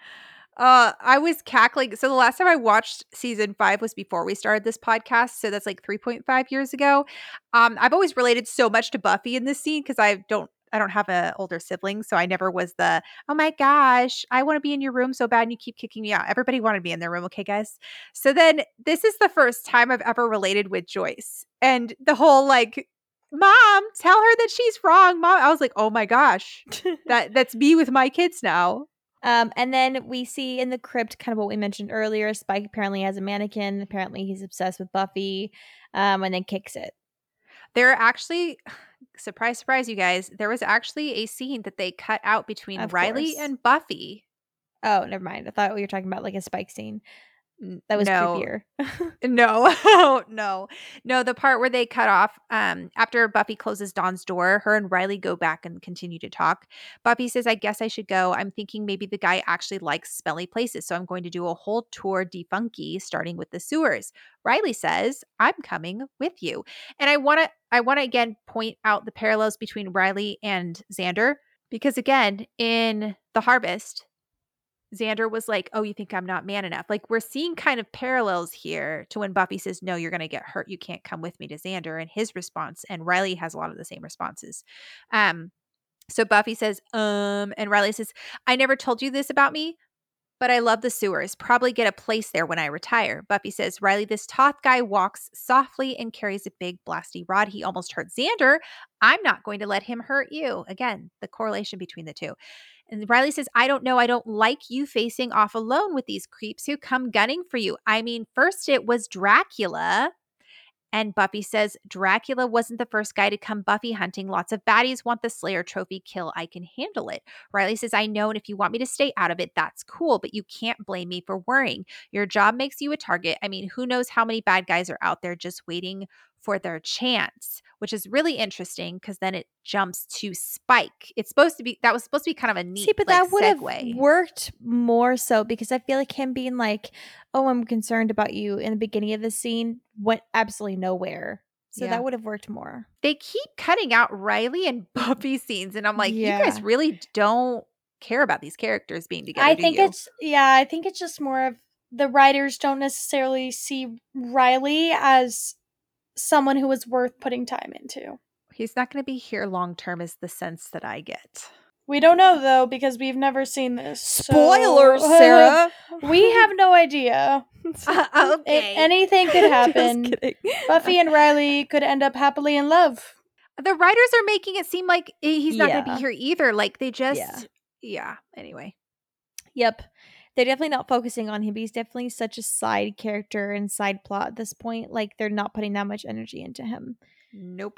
Uh, I was cackling. So the last time I watched season five was before we started this podcast. So that's like 3.5 years ago. Um, I've always related so much to Buffy in this scene because I don't I don't have an older sibling, so I never was the oh my gosh, I want to be in your room so bad and you keep kicking me out. Everybody wanted me in their room, okay, guys. So then this is the first time I've ever related with Joyce and the whole like, mom, tell her that she's wrong, mom. I was like, oh my gosh, (laughs) that that's me with my kids now. Um, and then we see in the crypt kind of what we mentioned earlier. Spike apparently has a mannequin. Apparently, he's obsessed with Buffy, um, and then kicks it. There are actually, (sighs) surprise, surprise, you guys, there was actually a scene that they cut out between Of Riley course. and Buffy. Oh, never mind. I thought we were talking about like a Spike scene. N- That was no. creepier. (laughs) (laughs) No, (laughs) no, no. The part where they cut off um, after Buffy closes Dawn's door, her and Riley go back and continue to talk. Buffy says, I guess I should go. I'm thinking maybe the guy actually likes smelly places. So I'm going to do a whole tour defunky, starting with the sewers. Riley says, I'm coming with you. And I want to, I want to again point out the parallels between Riley and Xander. Because again, in The Harvest, Xander was like, Oh, you think I'm not man enough? Like, we're seeing kind of parallels here to when Buffy says, No, you're going to get hurt. You can't come with me to Xander and his response. And Riley has a lot of the same responses. Um, so Buffy says, Um, and Riley says, I never told you this about me, but I love the sewers. Probably get a place there when I retire. Buffy says, Riley, this Toth guy walks softly and carries a big blasty rod. He almost hurt Xander. I'm not going to let him hurt you. Again, the correlation between the two. And Riley says, I don't know. I don't like you facing off alone with these creeps who come gunning for you. I mean, first it was Dracula. And Buffy says, Dracula wasn't the first guy to come Buffy hunting. Lots of baddies want the Slayer trophy kill. I can handle it. Riley says, I know. And if you want me to stay out of it, that's cool. But you can't blame me for worrying. Your job makes you a target. I mean, who knows how many bad guys are out there just waiting for their chance, which is really interesting because then it jumps to Spike. It's supposed to be, that was supposed to be kind of a neat See, but like, that would have worked more so because I feel like him being like, "Oh, I'm concerned about you" in the beginning of the scene went absolutely nowhere. So Yeah. that would have worked more. they keep cutting out Riley and (laughs) Buffy scenes. And I'm like, you guys really don't care about these characters being together. I think you? it's yeah, I think it's just more of the writers don't necessarily see Riley as someone who is worth putting time into. He's not going to be here long term, is the sense that I get. We don't know though because we've never seen this. so- Spoilers, (laughs) Sarah. we have no idea. (laughs) Uh, A- anything could (laughs) happen. Buffy and Riley could end up happily in love. the writers are making it seem like he's not going to be here either. Like they just, Yeah. yeah. Anyway, Yep. They're definitely not focusing on him. He's definitely such a side character and side plot at this point. Like they're not putting that much energy into him. nope.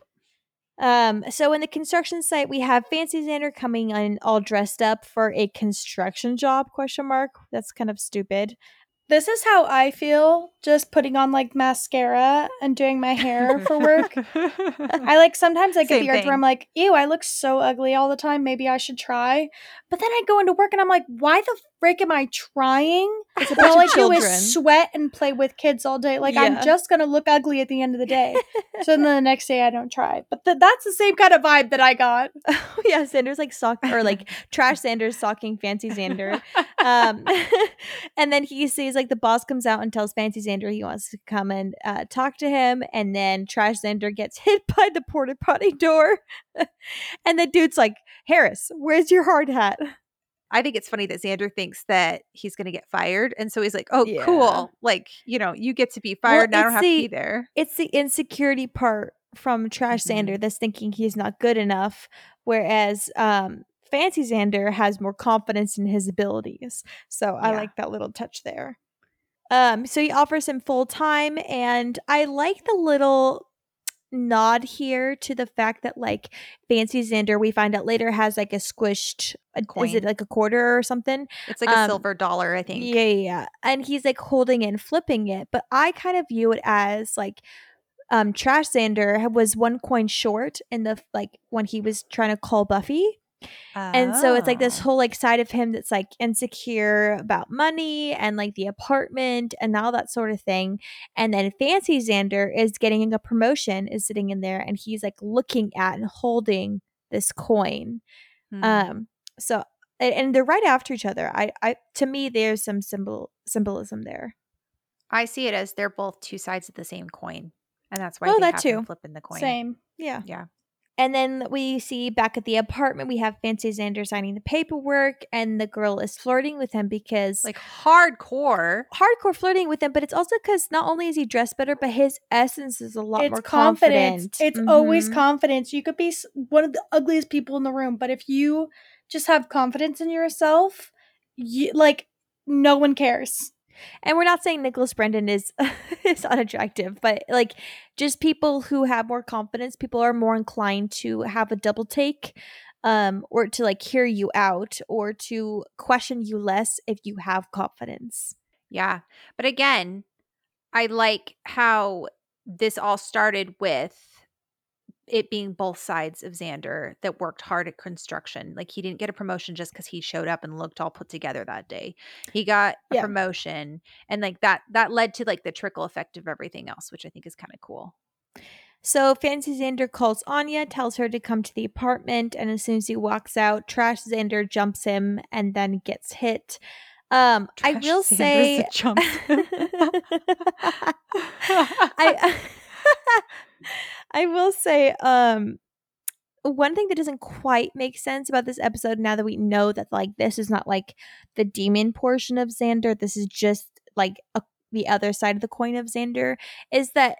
Um, so in the construction site, we have Fancy Xander coming in all dressed up for a construction job? Question mark. That's kind of stupid. This is how I feel just putting on like mascara and doing my hair for work. (laughs) I like sometimes I get Same the urge where. I'm like, ew, I look so ugly all the time. Maybe I should try. But then I go into work and I'm like, why the frick am I trying? (laughs) It's all I do is sweat and play with kids all day. Like Yeah. I'm just gonna look ugly at the end of the day. so then the (laughs) next day I don't try. But th- that's the same kind of vibe that I got. (laughs) Oh yeah, Xander's like sock or like trash Xander's socking Fancy Xander. Um, and then he sees like the boss comes out and tells Fancy Xander he wants to come and uh, talk to him, and then Trash Xander gets hit by the porta potty door, and the dude's like, "Harris, where's your hard hat?" I think it's funny that Xander thinks that he's going to get fired. And so he's like, oh, Yeah. cool. Like, you know, you get to be fired and I don't have to the- be there. It's the insecurity part from Trash Mhm. Xander that's thinking he's not good enough, whereas um, Fancy Xander has more confidence in his abilities. So I like that little touch there. Um, so he offers him full time, and I like the little nod here to the fact that like Fancy Xander, we find out later has like a squished, uh, is it like a quarter or something? It's like a um, silver dollar, I think. Yeah, yeah, yeah. And he's like holding it and flipping it. But I kind of view it as like um Trash Xander was one coin short in the like when he was trying to call Buffy. And so it's like this Oh. whole like side of him that's like insecure about money and like the apartment and all that sort of thing. And then Fancy Xander is getting a promotion, is sitting in there and he's like looking at and holding this coin. Hmm. Um, so and they're right after each other. I, I to me, there's some symbol symbolism there. I see it as they're both two sides of the same coin. And that's why Oh, they that too. flipping the coin. Same. Yeah, Yeah. And then we see back at the apartment, we have Fancy Xander signing the paperwork, and the girl is flirting with him because Like hardcore. hardcore flirting with him. But it's also because not only is he dressed better, but his essence is a lot it's more confidence. confident. It's always Mhm. confidence. You could be one of the ugliest people in the room, but if you just have confidence in yourself, you, like no one cares. And we're not saying Nicholas Brendon is (laughs) is unattractive, but like just people who have more confidence, people are more inclined to have a double take, um, or to like hear you out, or to question you less if you have confidence. Yeah. But again, I like how this all started with it being both sides of Xander that worked hard at construction. Like he didn't get a promotion just because he showed up and looked all put together that day. He got a Yeah. promotion and like that that led to like the trickle effect of everything else, which I think is kind of cool. So Fancy Xander calls Anya, tells her to come to the apartment, and as soon as he walks out, Trash Xander jumps him and then gets hit. Um, I will Xander say, that jumps (laughs) him. I (laughs) (laughs) I will say, um, one thing that doesn't quite make sense about this episode now that we know that like this is not like the demon portion of Xander, this is just like a, the other side of the coin of Xander, is that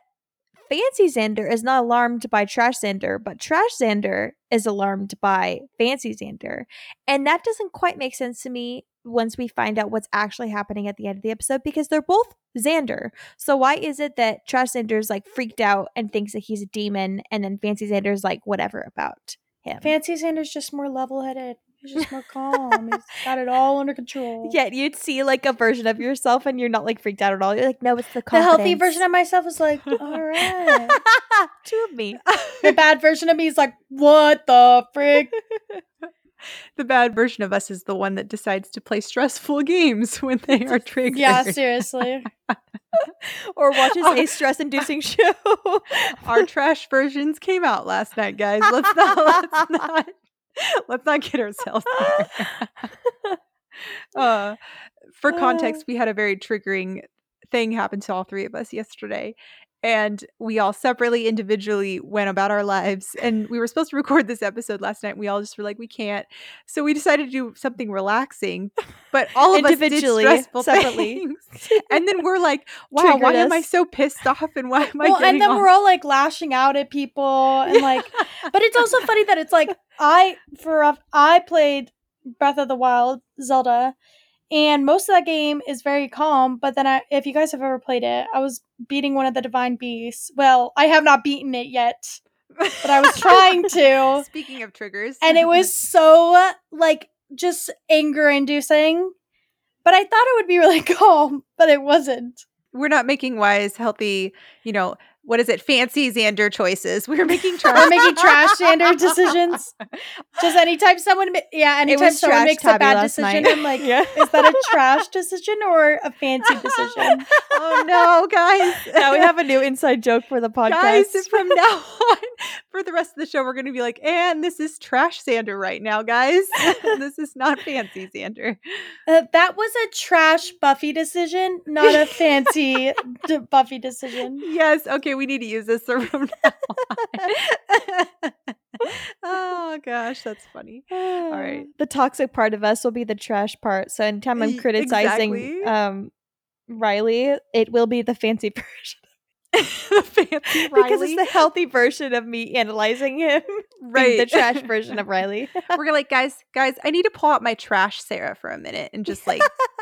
Fancy Xander is not alarmed by Trash Xander, but Trash Xander is alarmed by Fancy Xander. And that doesn't quite make sense to me once we find out what's actually happening at the end of the episode because they're both Xander. So why is it that Trash Xander's like freaked out and thinks that he's a demon and then Fancy Xander's like whatever about him? Fancy Xander's just more level headed. He's just more calm. (laughs) He's got it all under control. Yet you'd see like a version of yourself and you're not like freaked out at all. You're like, no, it's the The healthy version of myself is like, all (laughs) right. Two of me. the bad version of me is like, what the frick? (laughs) the bad version of us is the one that decides to play stressful (laughs) games when they are (laughs) triggered. Yeah, seriously. (laughs) or watches a stress-inducing show. Our trash versions came out last night, guys. Let's not let's not let's not get ourselves there. uh, for context, we had a very triggering thing happen to all three of us yesterday. And we all separately, individually went about our lives. And we were supposed to record this episode last night. And we all just were like, we can't. So we decided to do something relaxing. But (laughs) all of Individually, us did stressful separately. things. And then we're like, (laughs) wow, why Triggered am I so pissed off? And why (laughs) am I well, getting and then we're all like lashing out at people and like, but it's also funny that it's like I for i played Breath of the Wild Zelda, and most of that game is very calm. But then, I, if you guys have ever played it, I was beating one of the divine beasts. Well, I have not beaten it yet, but I was trying to, (laughs) Speaking of triggers, and it was (laughs) so like just anger inducing. But I thought it would be really (laughs) calm, but it wasn't. we're not making wise, healthy, you know, what is it, fancy Xander choices. We're making (laughs) We're trash. making trash standard decisions. Just anytime someone, ma- yeah, anytime someone makes a bad decision, night. I'm like, (laughs) Yeah. is that a trash decision or a fancy decision? (laughs) oh no, guys! now we have a new inside joke for the podcast. guys. From now on, for the rest of the show, we're going to be like, and this is trash Xander right now, guys. this is not fancy Xander. Uh, that was a trash Buffy decision, not a fancy d- Buffy decision. Yes. Okay, we need to use this (laughs) from now (laughs) oh gosh, that's funny. All right. (sighs) The toxic part of us will be the trash part. So anytime I'm criticizing exactly. um Riley, it will be the fancy (laughs) version. the fancy Because it's the healthy version of me analyzing him. Right. The trash version of Riley. We're like, guys, guys, I need to pull out my trash Sarah for a minute and just like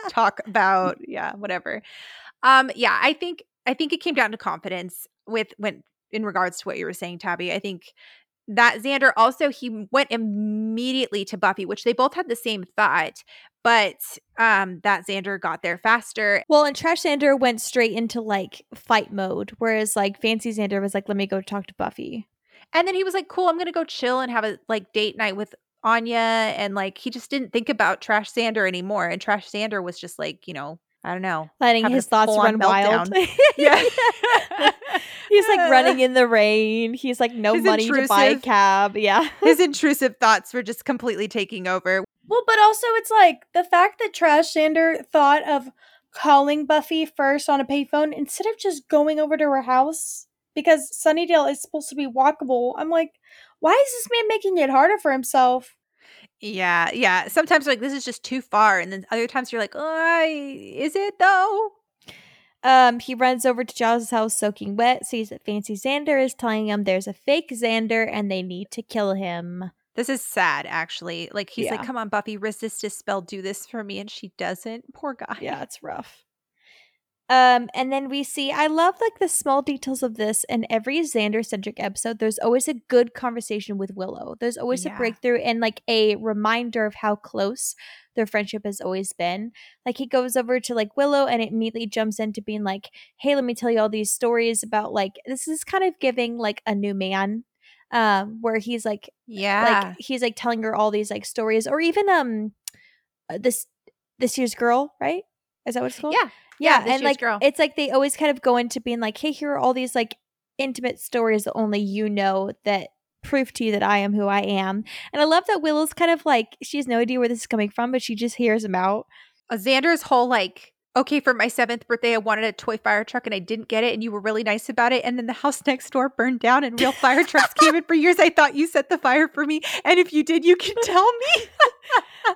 talk about, yeah, whatever. Um, yeah, I think I think it came down to confidence with when in regards to what you were saying, Tabby. I think that Xander also he went immediately to Buffy, which they both had the same thought, but um that Xander got there faster. Well, and Trash Xander went straight into like fight mode, whereas like Fancy Xander was like, let me go talk to Buffy. And then he was like, cool, I'm gonna go chill and have a like date night with Anya. And like he just didn't think about Trash Xander anymore. And Trash Xander was just like, you know, I don't know. Letting his thoughts full-on run wild. (laughs) Yeah. (laughs) He's like running in the rain. He's like no He's money to buy a cab. Yeah. His (laughs) intrusive thoughts were just completely taking over. Well, but also it's like the fact that Trash Xander thought of calling Buffy first on a payphone instead of just going over to her house because Sunnydale is supposed to be walkable. I'm like, why is this man making it harder for himself? Yeah, yeah. Sometimes like this is just too far, and then other times you're like, oh, is it though? Um, he runs over to Giles' house soaking wet, sees that Fancy Xander is telling him there's a fake Xander and they need to kill him. This is sad, actually. Like he's like, "Come on, Buffy, resist a spell, do this for me," and she doesn't. Poor guy. Yeah, it's rough. Um, and then we see I love like the small details of this in every Xander centric episode. There's always a good conversation with Willow. There's always Yeah. a breakthrough and like a reminder of how close their friendship has always been. Like he goes over to like Willow and it immediately jumps into being like, "Hey, let me tell you all these stories about like this is kind of giving like a new man um where he's like Yeah. like he's like telling her all these like stories or even um uh, this this year's girl, right? Is that what it's called? yeah. Yeah, This and like Girl. it's like they always kind of go into being like, "Hey, here are all these like intimate stories that only you know that prove to you that I am who I am." And I love that Willow's kind of like she has no idea where this is coming from, but she just hears him out. Xander's whole like, okay, for my seventh birthday, I wanted a toy fire truck and I didn't get it, and you were really nice about it. And then the house (laughs) next door burned down, and real fire trucks came in for years. I thought you set the fire for me, and if you did, you can tell me.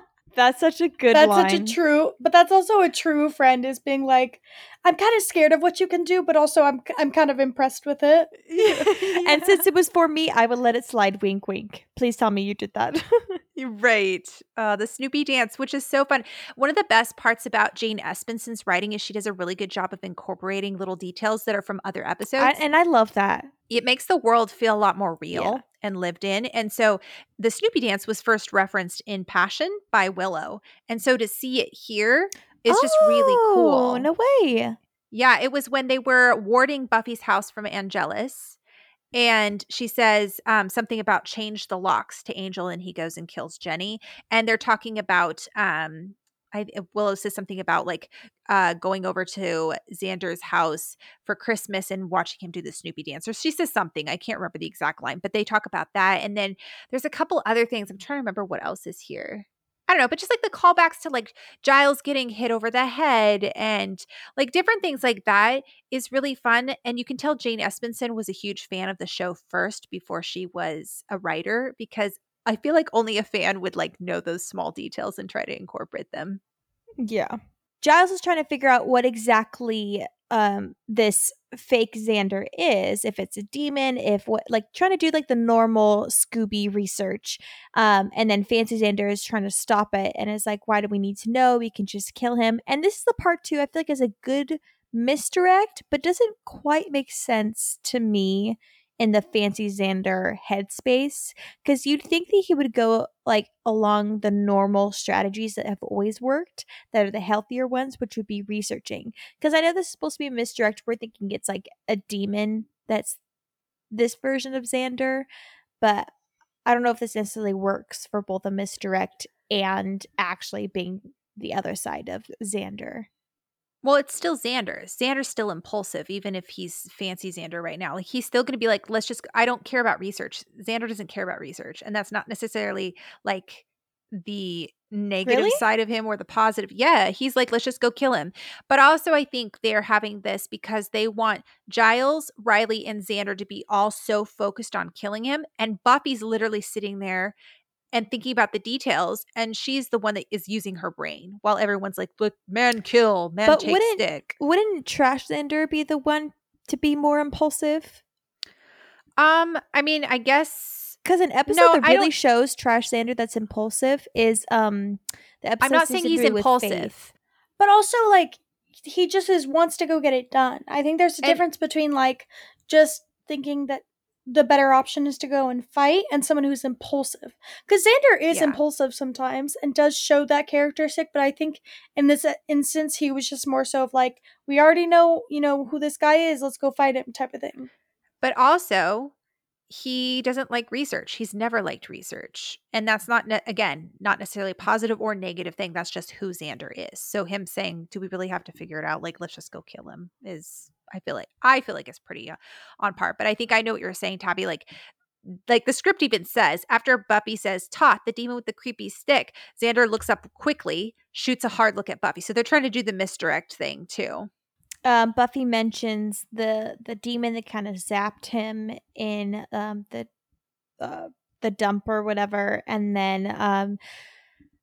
(laughs) That's such a good that's line. such a true, but that's also a true friend is being like, I'm kind of scared of what you can do, but also I'm I'm kind of impressed with it. (laughs) And since (laughs) it was for me, I would let it slide. Wink, wink. Please tell me you did that. (laughs) You're right. Uh, the Snoopy dance, which is so fun. One of the best parts about Jane Espenson's writing is she does a really good job of incorporating little details that are from other episodes. I, and I love that. it makes the world feel a lot more real Yeah. and lived in. And so the Snoopy dance was first referenced in Passion by Willow. And so to see it here is just really cool. Oh, No way. Yeah, it was when they were warding Buffy's house from Angelus. And she says um, something about change the locks to Angel, and he goes and kills Jenny. And they're talking about, um, I, Willow says something about like uh, going over to Xander's house for Christmas and watching him do the Snoopy dance. Or she says something, I can't remember the exact line, but they talk about that. And then there's a couple other things. I'm trying to remember what else is here. Don't know, but just like the callbacks to like Giles getting hit over the head and like different things like that is really fun. And you can tell Jane Espenson was a huge fan of the show first before she was a writer because I feel like only a fan would like know those small details and try to incorporate them. Yeah. Giles is trying to figure out what exactly um this fake Xander is, if it's a demon, if what like trying to do like the normal Scooby research. Um and then Fancy Xander is trying to stop it and is like, why do we need to know? We can just kill him. And this is the part too, I feel like is a good misdirect, but doesn't quite make sense to me in the Fancy Xander headspace because you'd think that he would go like along the normal strategies that have always worked that are the healthier ones which would be researching. Because i know this is supposed to be a misdirect we're thinking it's like a demon that's this version of xander but i don't know if this necessarily works for both a misdirect and actually being the other side of xander Well, it's still Xander. Xander's still impulsive, even if he's fancy Xander right now. Like he's still going to be like, let's just. I don't care about research. Xander doesn't care about research, and that's not necessarily like the negative Really? side of him or the positive. Yeah, he's like, let's just go kill him. But also, I think they're having this because they want Giles, Riley, and Xander to be all so focused on killing him, and Buffy's literally sitting there and thinking about the details and she's the one that is using her brain while everyone's like look man kill man But take wouldn't- stick. wouldn't trash xander be the one to be more impulsive? Um i mean i guess Because an episode No, that I really don't- shows Trash Xander that's impulsive is um the episode i'm not saying he's impulsive. But also like he just is wants to go get it done. I think there's a And- difference between like just thinking that the better option is to go and fight and someone who's impulsive. Because Xander is Yeah. impulsive sometimes and does show that characteristic, but I think in this uh, instance he was just more so of like, we already know, you know, who this guy is, let's go fight him type of thing. but also he doesn't like research he's never liked research and that's not ne- again not necessarily a positive or negative thing that's just who xander is. So him saying do we really have to figure it out? Like let's just go kill him is i feel like i feel like it's pretty uh, on par but i think i know what you're saying tabby like like the script even says after buffy says Toth the demon with the creepy stick xander looks up quickly shoots a hard look at buffy so they're trying to do the misdirect thing too um Buffy mentions the the demon that kind of zapped him in um the uh the dump or whatever and then um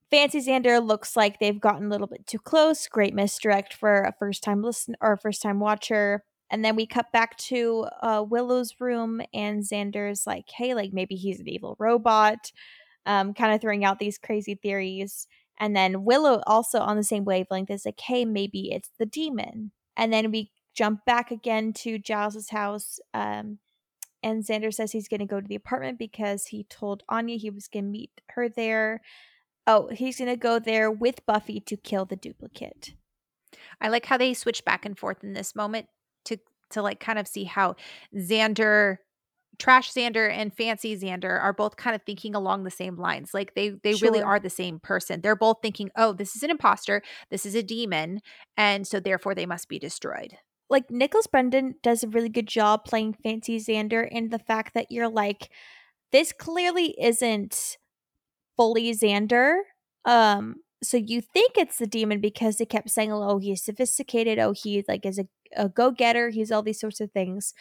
Fancy Xander looks like they've gotten a little bit too close. Great misdirect for a first time listen or first time watcher. And then we cut back to uh, Willow's room, and Xander's like, "Hey, like maybe he's an evil robot," um, kind of throwing out these crazy theories. And then Willow also on the same wavelength is like, "Hey, maybe it's the demon." And then we jump back again to Giles's house, um, and Xander says he's going to go to the apartment because he told Anya he was going to meet her there. Oh, he's gonna go there with Buffy to kill the duplicate. I like how they switch back and forth in this moment to to like kind of see how Xander Trash Xander and Fancy Xander are both kind of thinking along the same lines. Like they they really are the same person. They're both thinking, "Oh, this is an imposter. This is a demon, and so therefore they must be destroyed." Like Nicholas Brendon does a really good job playing Fancy Xander and the fact that you're like, this clearly isn't fully Xander. Um, so you think it's the demon because they kept saying, "Oh, he's sophisticated. Oh, he like is a, a go getter. He's all these sorts of things."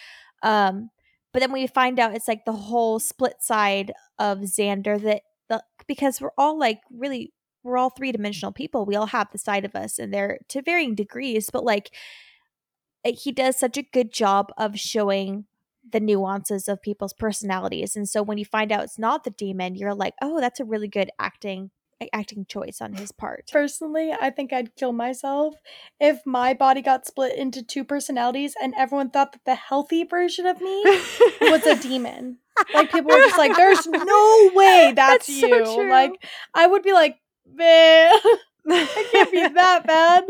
Um, but then we find out it's like the whole split side of Xander that the because we're all like really we're all three dimensional people. We all have the side of us, and they're to varying degrees. But like he does such a good job of showing the nuances of people's personalities. And so when you find out it's not the demon, you're like, oh, that's a really good acting acting choice on his part. Personally, I think I'd kill myself if my body got split into two personalities and everyone thought that the healthy version of me was a demon. Like people were just like, "There's (laughs) no way that's, That's so you." true. Like I would be like, "Man, (laughs) it can't be (laughs) that bad."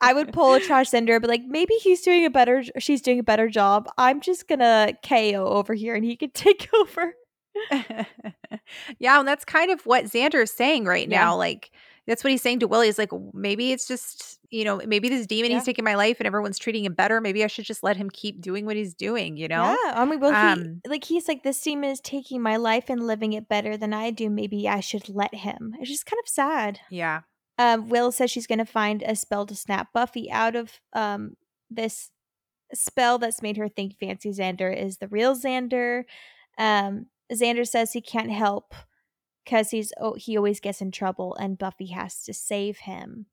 I would pull a trash Xander, but like maybe he's doing a better, she's doing a better job. I'm just gonna KO over here, and he can take over. (laughs) yeah, and that's kind of what Xander is saying right Yeah. now. Like that's what he's saying to Willie is like maybe it's just, you know, maybe this demon Yeah. he's taking my life and everyone's treating him better. Maybe I should just let him keep doing what he's doing, you know? Yeah, I mean, well, Um, he like he's like this demon is taking my life and living it better than I do. Maybe I should let him. It's just kind of sad. Yeah. Um, Will says she's going to find a spell to snap Buffy out of um this spell that's made her think Fancy Xander is the real Xander. Um, Xander says he can't help because he's oh, he always gets in trouble, and Buffy has to save him.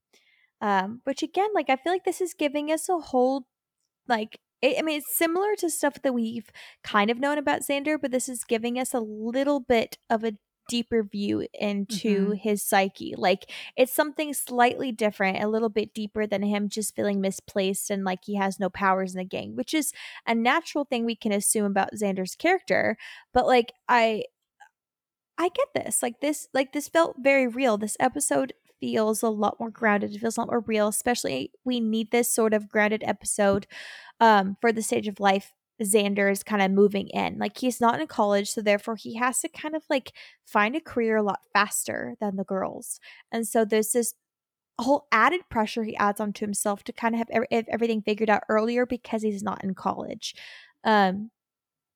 Um, which again, like I feel like this is giving us a whole like. I mean, it's similar to stuff that we've kind of known about Xander, but this is giving us a little bit of a deeper view into his psyche. Like it's something slightly different, a little bit deeper than him just feeling misplaced and like he has no powers in the gang, which is a natural thing we can assume about Xander's character. But like I I get this. Like this like this felt very real. This episode feels a lot more grounded. It feels a lot more real, especially we need this sort of grounded episode um for the stage of life Xander is kind of moving in. Like he's not in college, so therefore he has to kind of like find a career a lot faster than the girls. And so there's this whole added pressure he adds onto himself to kind of have ev- everything figured out earlier because he's not in college. Um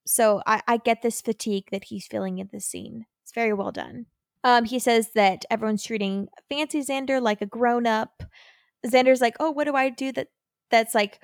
so I, I get this fatigue that he's feeling in this scene. It's very well done. Um, he says that everyone's treating Fancy Xander like a grown up. Xander's like, "Oh, what do I do that that's like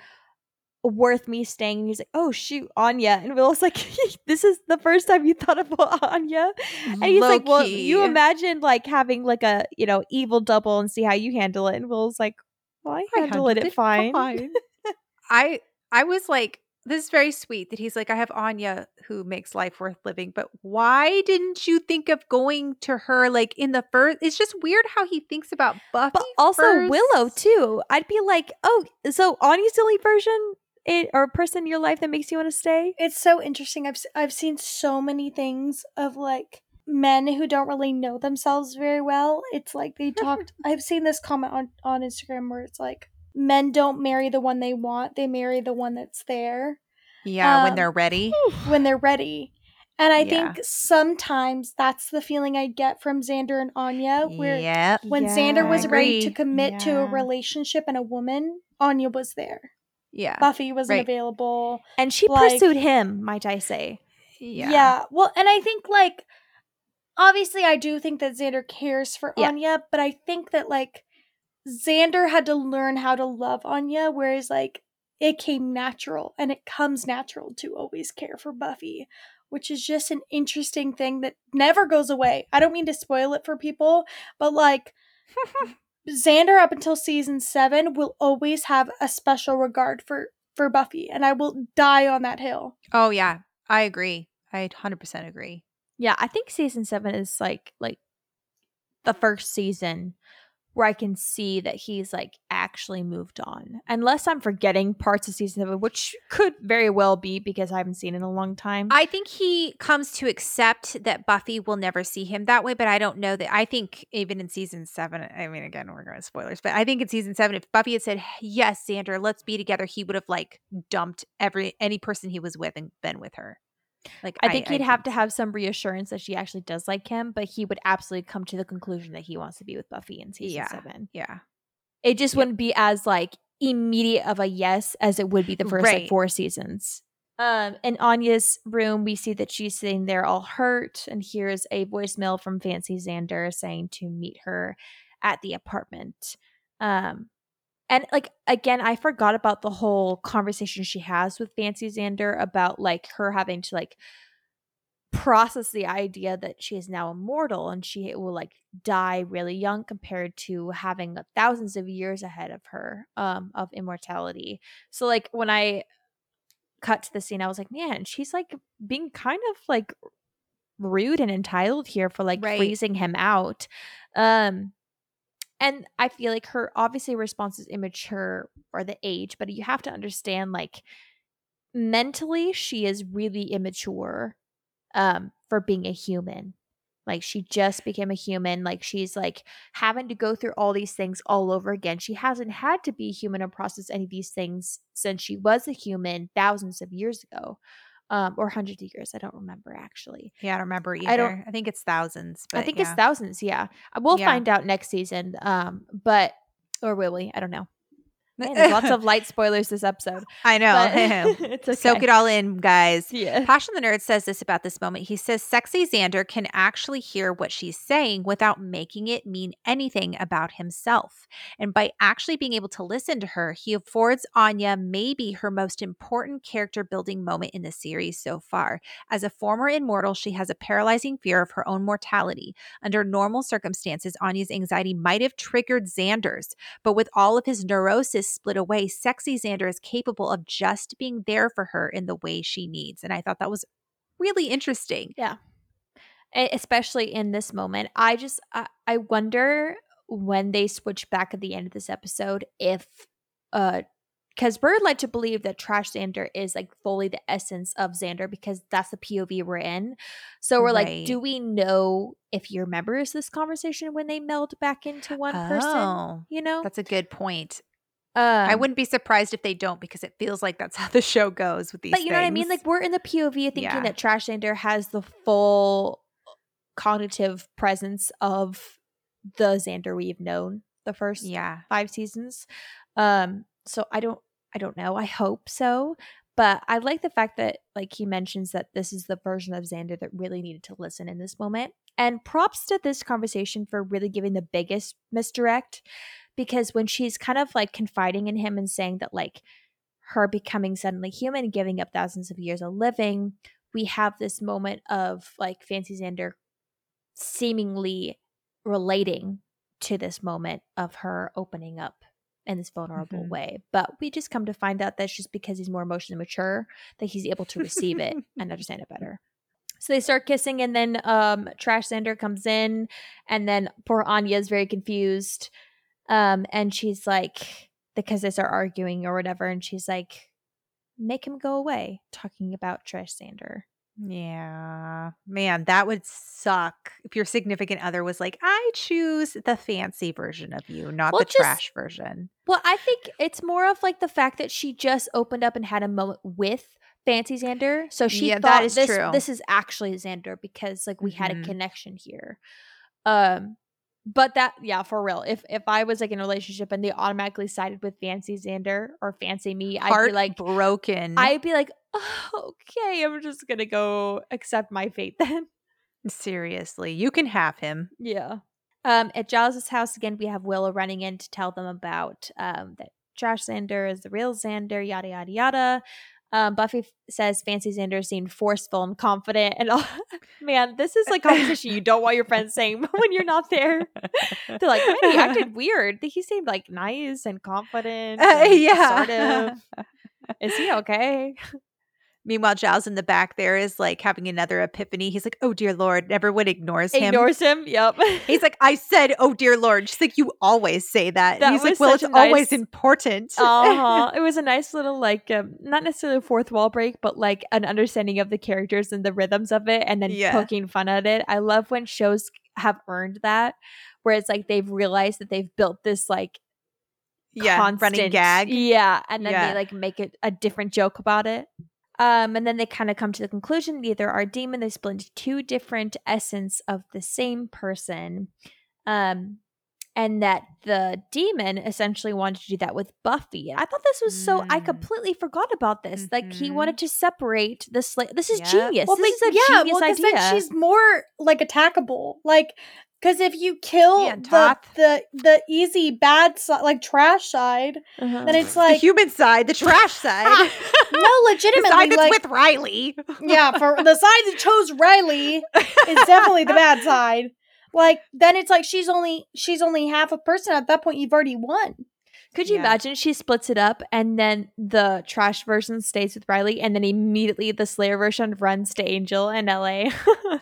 worth me staying?" And he's like, "Oh, shoot, Anya." And Will's like, (laughs) "This is the first time you thought about (laughs) Anya." And he's like, "Well, you Low-key. imagine like having like a you know evil double and see how you handle it." And Will's like, "Well, I I handled it, it fine." fine. (laughs) I I was like, this is very sweet that he's like, I have Anya who makes life worth living, but why didn't you think of going to her like in the first? It's just weird how he thinks about Buffy, But also first. Willow too. I'd be like, oh, so Anya's the only version it, or a person in your life that makes you want to stay. It's so interesting. I've s- I've seen so many things of like men who don't really know themselves very well. It's like they talked. (laughs) I've seen this comment on on Instagram where it's like men don't marry the one they want; they marry the one that's there Yeah, when Um, they're ready. when they're ready. And I Yeah. think sometimes that's the feeling I get from Xander and Anya, where Yep. when Yeah, Xander was ready to agree. commit to a relationship and a woman, Anya was there. Yeah. Buffy wasn't right. available. And she Like- pursued him, might I say. Yeah. Yeah. Well, and I think like obviously I do think that Xander cares for Yeah. Anya, but I think that like Xander had to learn how to love Anya, whereas like it came natural and it comes natural to always care for Buffy, which is just an interesting thing that never goes away. I don't mean to spoil it for people, but like (laughs) Xander up until season 7 will always have a special regard for for Buffy and I will die on that hill. Oh yeah, I agree. I 100% agree. Yeah, I think season seven is like like the first season where I can see that he's like actually moved on. Unless I'm forgetting parts of season seven, which could very well be because I haven't seen in a long time. I think he comes to accept that Buffy will never see him that way, but I don't know that. I think even in season seven, I mean, again, we're going to spoilers, but I think in season seven, if Buffy had said, Yes, Xander, let's be together, he would have like dumped every any person he was with and been with her. Like I think he'd have to have some reassurance that she actually does like him, but he would absolutely come to the conclusion that he wants to be with Buffy in season Yeah. seven. Yeah. It just Yeah. wouldn't be as like immediate of a yes as it would be the first like four seasons. Um, in Anya's room, we see that she's sitting there all hurt, and here's a voicemail from Fancy Xander saying to meet her at the apartment. Um, and like again, I forgot about the whole conversation she has with Fancy Xander about like her having to like process the idea that she is now immortal and she will like die really young compared to having thousands of years ahead of her um of immortality. So like when I cut to the scene I was like, man, she's like being kind of like rude and entitled here for like Right. freezing him out. Um and I feel like her obviously response is immature for the age, but you have to understand like mentally she is really immature um for being a human. Like she just became a human. Like she's like having to go through all these things all over again. She hasn't had to be human and process any of these things since she was a human thousands of years ago. Um, or hundreds of years. I don't remember actually. Yeah, I don't remember either. I don't- I think it's thousands. But I think yeah. it's thousands. Yeah, Uh, we'll Yeah. find out next season. Um, but or will we? I don't know. Man, there's (laughs) lots of light spoilers this episode. I know. (laughs) (laughs) It's okay. Soak it all in, guys. Yeah. Passion the Nerd says this about this moment. He says, Sexy Xander can actually hear what she's saying without making it mean anything about himself. And by actually being able to listen to her, he affords Anya maybe her most important character building moment in the series so far. As a former immortal, she has a paralyzing fear of her own mortality. Under normal circumstances, Anya's anxiety might have triggered Xander's, but with all of his neurosis split away, sexy Xander is capable of just being there for her in the way she needs. And I thought that was really interesting. Yeah. especially in this moment i just I, I wonder when they switch back at the end of this episode if uh because we're led to believe that trash xander is like fully the essence of xander because that's the pov we're in so we're like do we know if he remembers this conversation when they meld back into one person Oh, you know That's a good point. Um, I wouldn't be surprised if they don't because it feels like that's (laughs) how the show goes with these but you know what i mean like we're in the pov thinking Yeah. that trash xander has the full cognitive presence of the xander we've known the first yeah. five seasons. Um, so I don't I don't know. I hope so. But I like the fact that like he mentions that this is the version of Xander that really needed to listen in this moment. And props to this conversation for really giving the biggest misdirect because when she's kind of like confiding in him and saying that like her becoming suddenly human and giving up thousands of years of living, we have this moment of like Fancy Xander seemingly relating to this moment of her opening up in this vulnerable Mhm. way. But we just come to find out that's just because he's more emotionally mature that he's able to receive it (laughs) and understand it better. So they start kissing, and then um, Trash Xander comes in, and then poor Anya is very confused, um, and she's like, because they start arguing or whatever, and she's like, "Make him go away," talking about Trash Xander. Yeah. Man, that would suck if your significant other was like, I choose the fancy version of you, not Well, the just- trash version. Well, I think it's more of like the fact that she just opened up and had a moment with Fancy Xander, so she Yeah, thought that is this true. this is actually Xander because like we had a Mhm. connection here. Um, but that yeah, for real. If if I was like in a relationship and they automatically sided with Fancy Xander or Fancy me, I'd be like, broken. I'd be like, oh, (laughs) okay, I'm just gonna go accept my fate then. Seriously, you can have him. Yeah. Um, at Giles's house again, we have Willow running in to tell them about um that Josh Xander is the real Xander, yada yada yada. Um, Buffy says Fancy Xander seemed forceful and confident, and all. (laughs) Man, this is like (laughs) conversation you don't want your friends saying (laughs) when you're not there. They're like, man, he acted weird. He seemed like nice and confident. Uh, yeah. assertive. Is he okay? Meanwhile, Giles in the back there is like having another epiphany. He's like, "Oh dear lord!" Everyone ignores him. Ignores him. Yep. He's like, "I said, oh dear lord." She's like, "You always say that." That And he's like, "Well, it's a always important." uh-huh. (laughs) it was a nice little like um, not necessarily a fourth wall break but like an understanding of the characters and the rhythms of it and then Yeah. poking fun at it i love when shows have earned that where it's like they've realized that they've built this like yeah, running gag. yeah and then Yeah. they like make it a different joke about it um and then they kind of come to the conclusion either our demon they split into two different essence of the same person. Um and that the demon essentially wanted to do that with Buffy. I thought this was so I Mm. completely forgot about this. Like he wanted to separate the Slayer. This is genius. Well, this but is a yeah, genius well, idea. then she's more like attackable. Like, because if you kill Yeah, the, the the easy bad side, like trash side, Uh-huh. then it's like the human side, the trash side, (laughs) no, (laughs) the legitimately, side that's like with Riley. yeah, for the side that chose Riley is definitely the (laughs) bad side. Like then it's like she's only she's only half a person at that point. You've already won. Could you Yeah. imagine she splits it up and then the trash version stays with Riley and then immediately the Slayer version runs to Angel in LA? (laughs)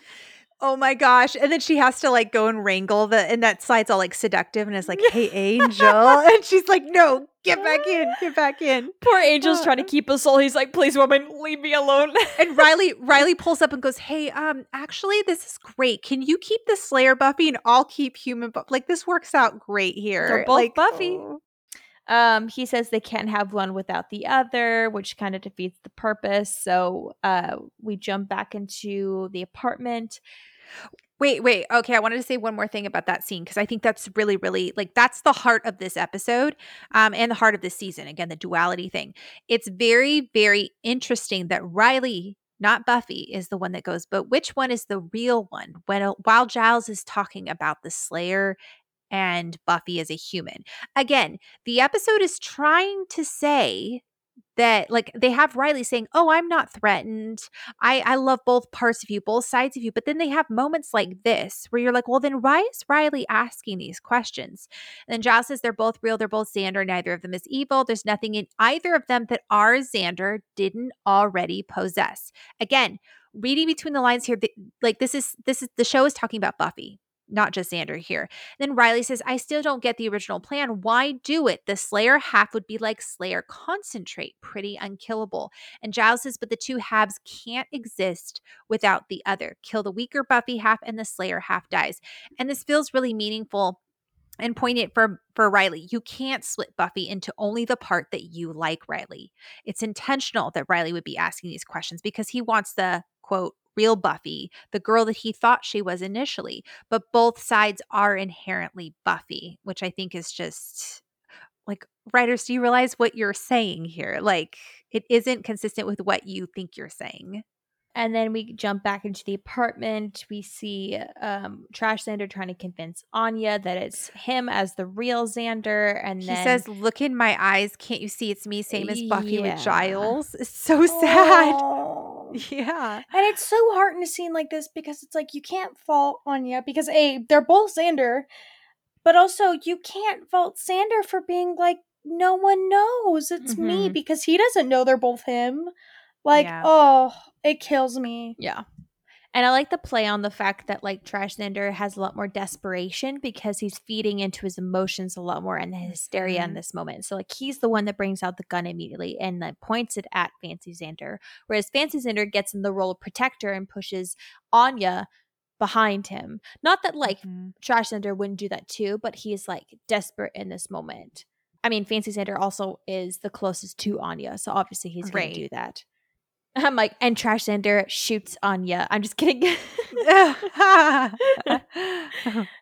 Oh my gosh. And then she has to like go and wrangle the and that side's all like seductive and is like, hey (laughs) Angel. (laughs) and she's like, no, get back in, get back in. Poor Angel's trying to keep a soul. He's like, please, woman, leave me alone. (laughs) And Riley Riley pulls up and goes, Hey, um, actually this is great. Can you keep the Slayer Buffy and I'll keep human Buffy? Like this works out great here. They're both like, Buffy. oh. Um, he says they can't have one without the other, which kind of defeats the purpose. So uh, we jump back into the apartment. Wait, wait. Okay, I wanted to say one more thing about that scene because I think that's really, really like that's the heart of this episode, um, and the heart of this season. Again, the duality thing. It's very, very interesting that Riley, not Buffy, is the one that goes, but which one is the real one? When while Giles is talking about the Slayer and Buffy as a human. Again, the episode is trying to say that like they have Riley saying, "Oh, I'm not threatened. I I love both parts of you, both sides of you." But then they have moments like this where you're like, "Well, then why is Riley asking these questions?" And then Giles says they're both real, they're both Xander, neither of them is evil. There's nothing in either of them that our Xander didn't already possess. Again, reading between the lines here, th- like this is this is the show is talking about Buffy. Not just Xander here. Then Riley says, I still don't get the original plan. Why do it? The Slayer half would be like Slayer concentrate, pretty unkillable. And Giles says, but the two halves can't exist without the other. Kill the weaker Buffy half, and the Slayer half dies. And this feels really meaningful and poignant for for Riley. You can't split Buffy into only the part that you like Riley. It's intentional that Riley would be asking these questions because he wants the quote real Buffy, the girl that he thought she was initially. But both sides are inherently Buffy, which I think is just like writers, do you realize what you're saying here? Like it isn't consistent with what you think you're saying. And then we jump back into the apartment. We see um, Trash Xander trying to convince Anya that it's him as the real Xander. And He then says, Look in my eyes. Can't you see it's me? Same as Buffy Yeah. with Giles. It's so (laughs) sad. Oh. (laughs) (laughs) Yeah. And it's so hard in a scene like this because it's like you can't fault Anya because a they're both Xander, but also you can't fault Xander for being like no one knows it's me Mhm. because he doesn't know they're both him. Like Yeah. oh, it kills me. Yeah. And I like the play on the fact that like Trash Xander has a lot more desperation because he's feeding into his emotions a lot more and the hysteria in Mhm. this moment. So like he's the one that brings out the gun immediately and then points it at Fancy Xander. Whereas Fancy Xander gets in the role of protector and pushes Anya behind him. Not that like Mhm. Trash Xander wouldn't do that too, but he's like desperate in this moment. I mean, Fancy Xander also is the closest to Anya, so obviously he's going to do that. I'm like, and Trash Xander shoots Anya. I'm just kidding. (laughs) (laughs)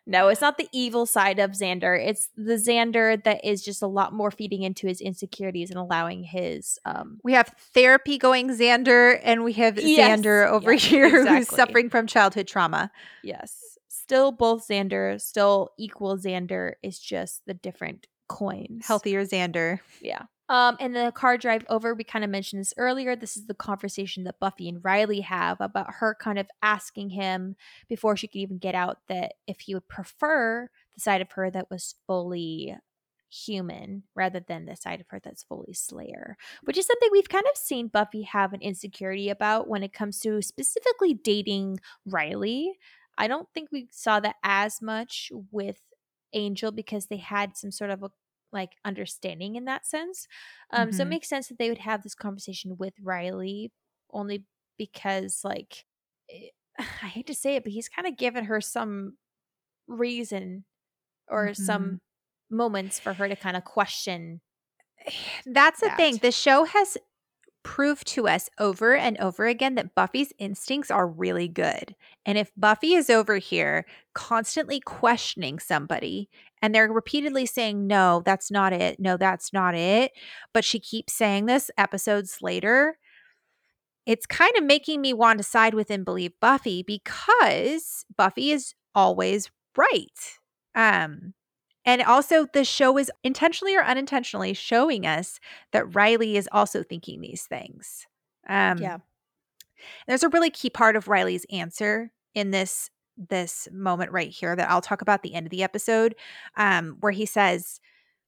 no, it's not the evil side of Xander. It's the Xander that is just a lot more feeding into his insecurities and allowing his um we have therapy going Xander, and we have Yes. Xander over Yeah, here who's suffering from childhood trauma. yes, still both Xander, still equal Xander. It's just the different coins. Healthier Xander. Yeah. Um, and the car drive over, we kind of mentioned this earlier. This is the conversation that Buffy and Riley have about her kind of asking him before she could even get out that if he would prefer the side of her that was fully human rather than the side of her that's fully Slayer, which is something we've kind of seen Buffy have an insecurity about when it comes to specifically dating Riley. I don't think we saw that as much with Angel because they had some sort of a like understanding in that sense. Um, so it Mhm. makes sense that they would have this conversation with Riley only because like eh, (sighs) I hate to say it, but he's kind of given her some reason or some moments for her to kind of question. (sighs) That's the thing. The show has proved to us over and over again that Buffy's instincts are really good. And if Buffy is over here constantly questioning somebody and they're repeatedly saying, no, that's not it. No, that's not it. But she keeps saying this episodes later. It's kind of making me want to side with and believe Buffy because Buffy is always right. Um, and also, the show is intentionally or unintentionally showing us that Riley is also thinking these things. Um, Yeah. There's a really key part of Riley's answer in this this moment right here that I'll talk about at the end of the episode, um, where he says,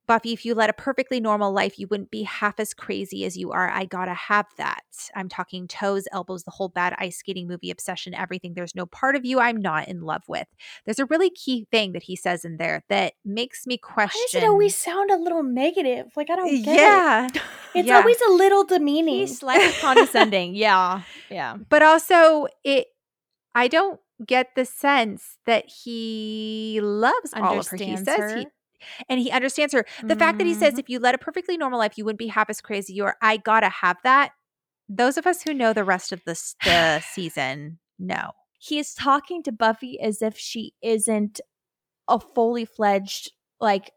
"Buffy, if you led a perfectly normal life, you wouldn't be half as crazy as you are. I gotta have that. I'm talking toes, elbows, the whole bad ice skating movie obsession, everything. There's no part of you I'm not in love with." There's a really key thing that he says in there that makes me question. Why does it always sound a little negative? Like I uh, don't get yeah. it. (laughs) It's yeah. always a little demeaning. He's slightly condescending. Yeah. Yeah. but also it i don't get the sense that he loves all of her he says her. he and he understands her the fact that he says Mhm. if you led a perfectly normal life you wouldn't be half as crazy you are i gotta have that those of us who know the rest of this the season know he is talking to Buffy as if she isn't a fully fledged, like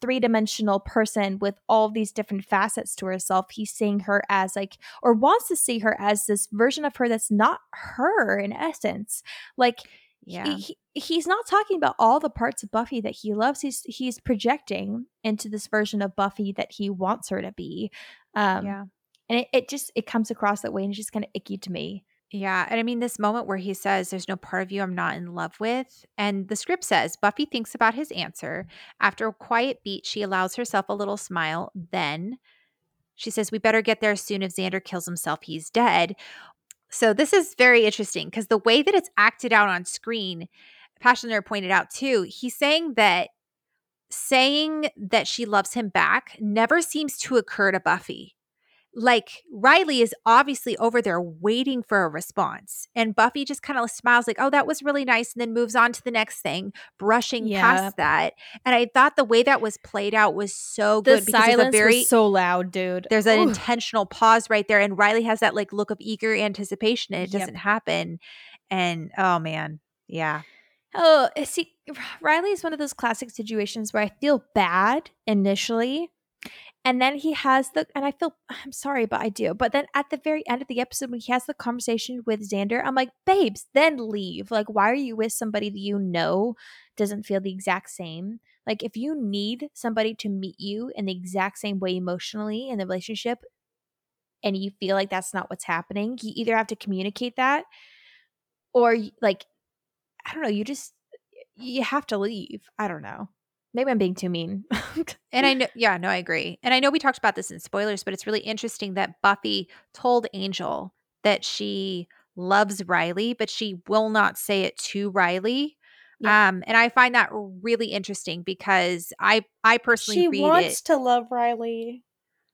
three dimensional person with all these different facets to herself. He's seeing her as like, or wants to see her as this version of her that's not her in essence. Like, yeah he, he- he's not talking about all the parts of Buffy that he loves. He's he's projecting into this version of Buffy that he wants her to be. Um, yeah and it, it just it comes across that way, and it's just kind of icky to me. Yeah. And I mean, this moment where he says, There's no part of you I'm not in love with. And the script says, Buffy thinks about his answer. After a quiet beat, she allows herself a little smile. Then she says, We better get there as soon. If Xander kills himself, he's dead. So this is very interesting because the way that it's acted out on screen, Passioner pointed out too, he's saying that saying that she loves him back never seems to occur to Buffy like Riley is obviously over there waiting for a response. And Buffy just kind of smiles, like, oh, that was really nice. And then moves on to the next thing, brushing Yeah. past that. And I thought the way that was played out was so The good because silence very was so loud, dude. there's an Ooh. intentional pause right there. And Riley has that like look of eager anticipation, and it Yep. doesn't happen. And oh man, yeah. Oh, eh, see, Riley is one of those classic situations where I feel bad initially, and then he has the, and I feel, (sighs) I'm sorry, but I do. But then at the very end of the episode, when he has the conversation with Xander, I'm like, babes, then leave. Like, why are you with somebody that you know doesn't feel the exact same? Like, if you need somebody to meet you in the exact same way emotionally in the relationship, and you feel like that's not what's happening, you either have to communicate that, or like I don't know, you just you have to leave. I don't know. Maybe I'm being too mean. (laughs) And I know, yeah, no, I agree. And I know we talked about this in spoilers, but it's really interesting that Buffy told Angel that she loves Riley, but she will not say it to Riley. Yeah. Um, and I find that really interesting because I, I personally she read wants it. to love Riley.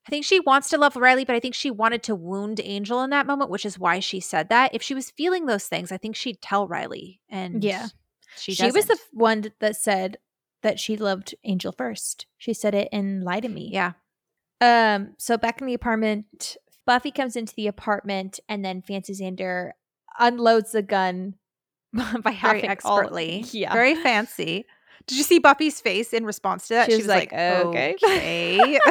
I think she wants to love Riley, but I think she wanted to wound Angel in that moment, which is why she said that. If she was feeling those things, I think she'd tell Riley. And Yeah. she, she was the one that said that she loved Angel first. She said it in Lie to Me. yeah. Um, so back in the apartment, Buffy comes into the apartment and then Fancy Xander unloads the gun (laughs) by Very having all- expertly. yeah. Very fancy. Did you see Buffy's face in response to that? She was like, okay. "Okay." (laughs)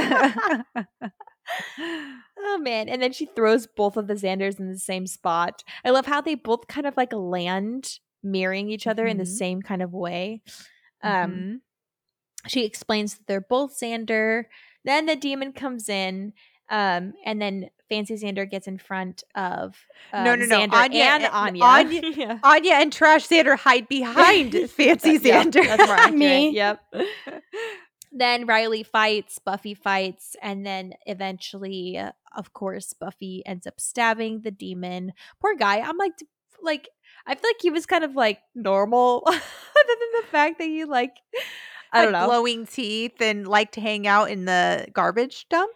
Oh man. And then she throws both of the Xanders in the same spot. I love how they both kind of like land mirroring each other in the Mhm. same kind of way. Um Mhm. she explains that they're both Xander. Then the demon comes in. Um, and then Fancy Xander gets in front of um, No, no, no. Xander Anya and and- Anya. Anya- (laughs) Yeah. Anya and Trash Xander hide behind (laughs) Fancy Xander. that's more. (laughs) Me. Yep. then Riley fights, Buffy fights, and then eventually, uh, of course, Buffy ends up stabbing the demon. Poor guy. I'm like, like I feel like he was kind of like normal, (laughs) other than the fact that he like I don't Had know. glowing teeth and liked to hang out in the garbage dump.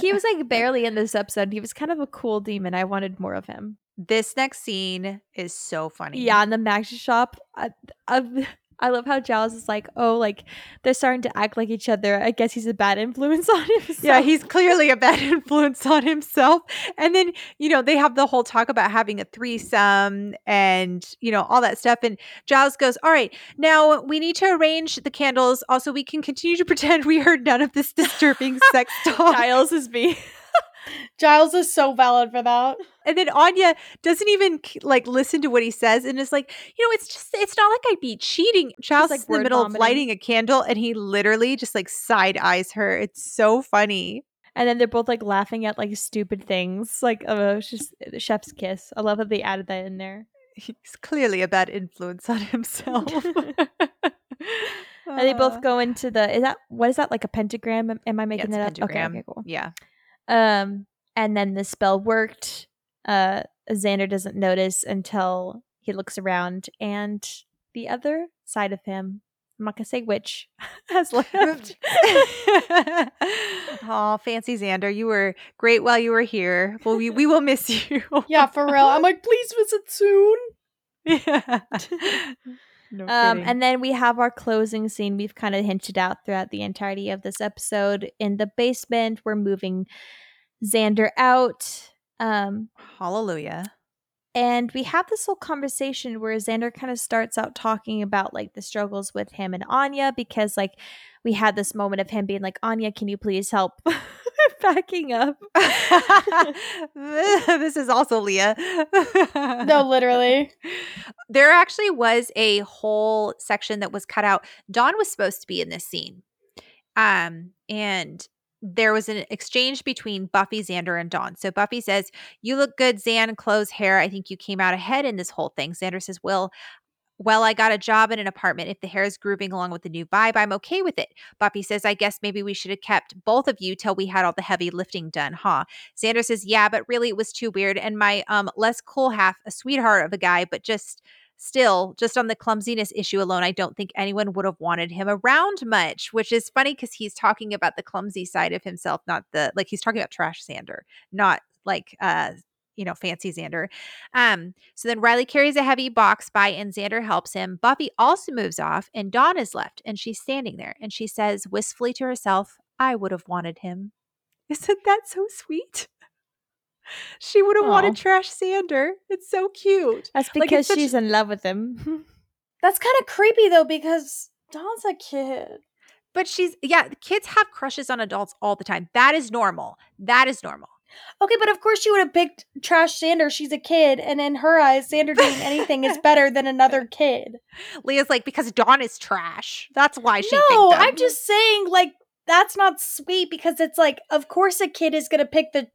he was like (laughs) barely in this episode. He was kind of a cool demon. I wanted more of him. This next scene is so funny. Yeah, in the magic shop. Uh, I, I, I love how Giles is like, oh, like they're starting to act like each other. I guess he's a bad influence (laughs) on himself. Yeah, he's clearly a bad (laughs) influence on himself. And then, you know, they have the whole talk about having a threesome and, you know, all that stuff. And Giles goes, All right, now we need to arrange the candles. Also, we can continue to (laughs) pretend we heard none of this disturbing sex talk. Giles is me. Giles is so valid for that. And then Anya doesn't even like listen to what he says and is like, you know, it's just it's not like I'd be cheating. Giles like, is in the middle vomiting. of lighting a candle and he literally just like side eyes her. It's so funny. And then they're both like laughing at like stupid things. Like, oh, it's just the chef's kiss. I love that they added that in there. He's clearly a bad influence on himself. (laughs) And they both (laughs) go into the is that what is that like a pentagram? Am, am I yeah, making a that up? Okay, okay, cool. Yeah. Um, and then the spell worked. Uh, Xander doesn't notice until he looks around, and the other side of him, I'm not gonna say which, (laughs) has (laughs) left. (laughs) oh, fancy Xander, you were great while you were here. Well, we, we will miss you. Yeah, for real. I'm like, please visit soon. yeah. No Um, kidding. and then we have our closing scene. We've kind of hinted out throughout the entirety of this episode. In the basement, we're moving Xander out. Um, hallelujah. And we have this whole conversation where Xander kind of starts out talking about like the struggles with him and Anya because like we had this moment of him being like, Anya, can you please help (laughs) backing up? (laughs) this is also Leah. No, literally. There actually was a whole section that was cut out. Dawn was supposed to be in this scene. Um, and there was an exchange between Buffy, Xander, and Dawn. So Buffy says, You look good, Xan, clothes, hair. I think you came out ahead in this whole thing. Xander says, Well, well, I got a job in an apartment. If the hair is grooving along with the new vibe, I'm okay with it. Buffy says, I guess maybe we should have kept both of you till we had all the heavy lifting done, huh? Xander says, Yeah, but really it was too weird. And my um less cool half, a sweetheart of a guy, but just still, just on the clumsiness issue alone, I don't think anyone would have wanted him around much, which is funny because he's talking about the clumsy side of himself, not the like he's talking about trash Xander, not like uh you know, fancy Xander. Um, so then Riley carries a heavy box by and Xander helps him. Buffy also moves off and Dawn is left and she's standing there and she says wistfully to herself, I would have wanted him. (laughs) Isn't that so sweet? She would have Aw. wanted trash Xander. It's so cute. That's Like, it's because such- she's in love with him. (laughs) That's kind of creepy though because Dawn's a kid. But she's yeah, kids have crushes on adults all the time. That is normal. That is normal. Okay, but of course she would have picked Trash Xander. She's a kid, and in her eyes, Xander doing anything is better than another (laughs) kid. Leah's like because Dawn is trash. That's why she. no. I'm just saying, like that's not sweet because it's like, of course, a kid is gonna pick the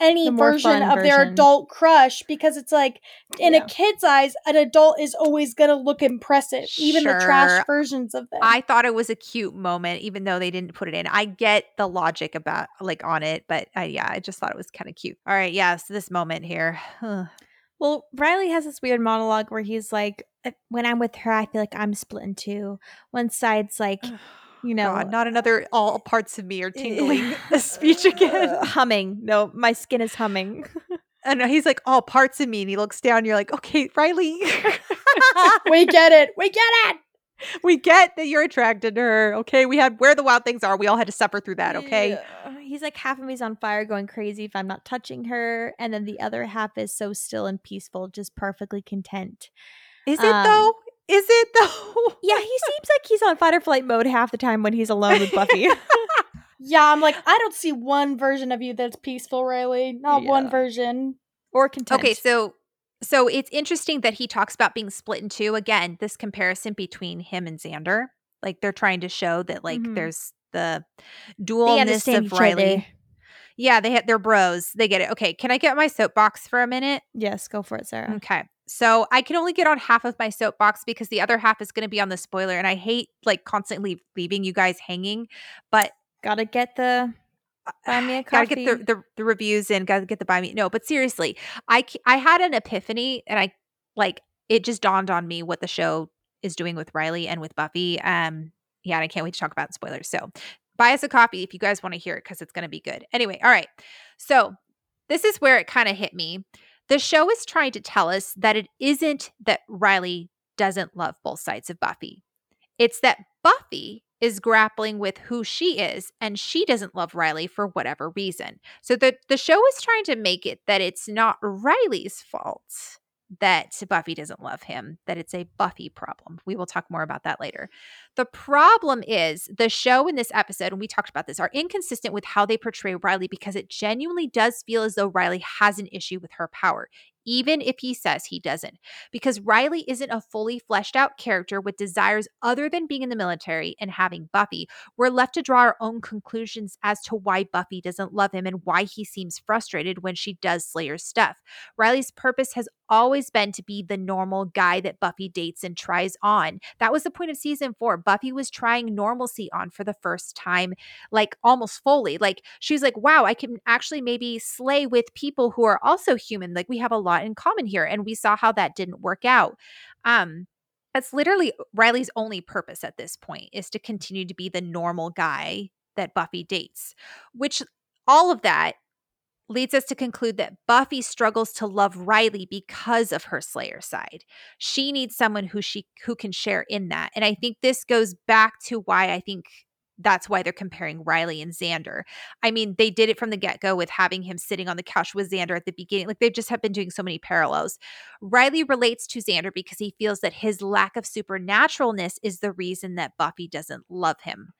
any The more version of their version. adult crush because it's like in Yeah. a kid's eyes, an adult is always gonna look impressive, even the trash versions of them. I thought it was a cute moment, even though they didn't put it in. I get the logic about like on it, but I, yeah, I just thought it was kind of cute. All right, yeah, so this moment here. (sighs) Well, Riley has this weird monologue where he's like, "Uh, "When I'm with her, I feel like I'm split in two. One side's like, you know, God, not another all parts of me are tingling (laughs) speech again. (laughs) humming. No, my skin is humming. (laughs) And he's like, all parts of me. And he looks down. You're like, okay, Riley, we get it. We get it. we get that you're attracted to her. Okay. We had where the wild things are. We all had to suffer through that. Okay. Yeah. He's like half of me's on fire, going crazy if I'm not touching her, and then the other half is so still and peaceful, just perfectly content. Is it Um, though? Is it though? Yeah, he (laughs) seems like he's on fight or flight mode half the time when he's alone with Buffy. (laughs) Yeah, I'm like, I don't see one version of you that's peaceful, Riley. Not one version. or content. Okay, so so it's interesting that he talks about being split in two. Again, this comparison between him and Xander. Like they're trying to show that like Mhm. there's the they dualness understand of each Riley. Yeah, they had they're bros. They get it. Okay, can I get my soapbox for a minute? Yes, go for it, Sarah. Okay. So I can only get on half of my soapbox because the other half is going to be on the spoiler, and I hate like constantly leaving you guys hanging. But gotta get the buy me a (sighs) gotta get the, the the reviews in. Gotta get the buy me. No, but seriously, I I had an epiphany, and I like it just dawned on me what the show is doing with Riley and with Buffy. Um, yeah, and I can't wait to talk about spoilers. So buy us a copy if you guys want to hear it because it's going to be good. Anyway, all right. So this is where it kind of hit me. The show is trying to tell us that it isn't that Riley doesn't love both sides of Buffy. It's that Buffy is grappling with who she is and she doesn't love Riley for whatever reason. So the the show is trying to make it that it's not Riley's fault that Buffy doesn't love him, that it's a Buffy problem. We will talk more about that later. The problem is the show in this episode, and we talked about this, are inconsistent with how they portray Riley because it genuinely does feel as though Riley has an issue with her power, even if he says he doesn't. Because Riley isn't a fully fleshed out character with desires other than being in the military and having Buffy. We're left to draw our own conclusions as to why Buffy doesn't love him and why he seems frustrated when she does Slayer's stuff. Riley's purpose has always been to be the normal guy that Buffy dates and tries on. That was the point of season four. Buffy was trying normalcy on for the first time, like almost fully. Like she's like, wow, I can actually maybe slay with people who are also human. Like we have a lot in common here. And we saw how that didn't work out. Um, that's literally Riley's only purpose at this point is to continue to be the normal guy that Buffy dates, which all of that leads us to conclude that Buffy struggles to love Riley because of her Slayer side. She needs someone who she who can share in that. And I think this goes back to why I think that's why they're comparing Riley and Xander. I mean, they did it from the get-go with having him sitting on the couch with Xander at the beginning. Like they've just have been doing so many parallels. Riley relates to Xander because he feels that his lack of supernaturalness is the reason that Buffy doesn't love him.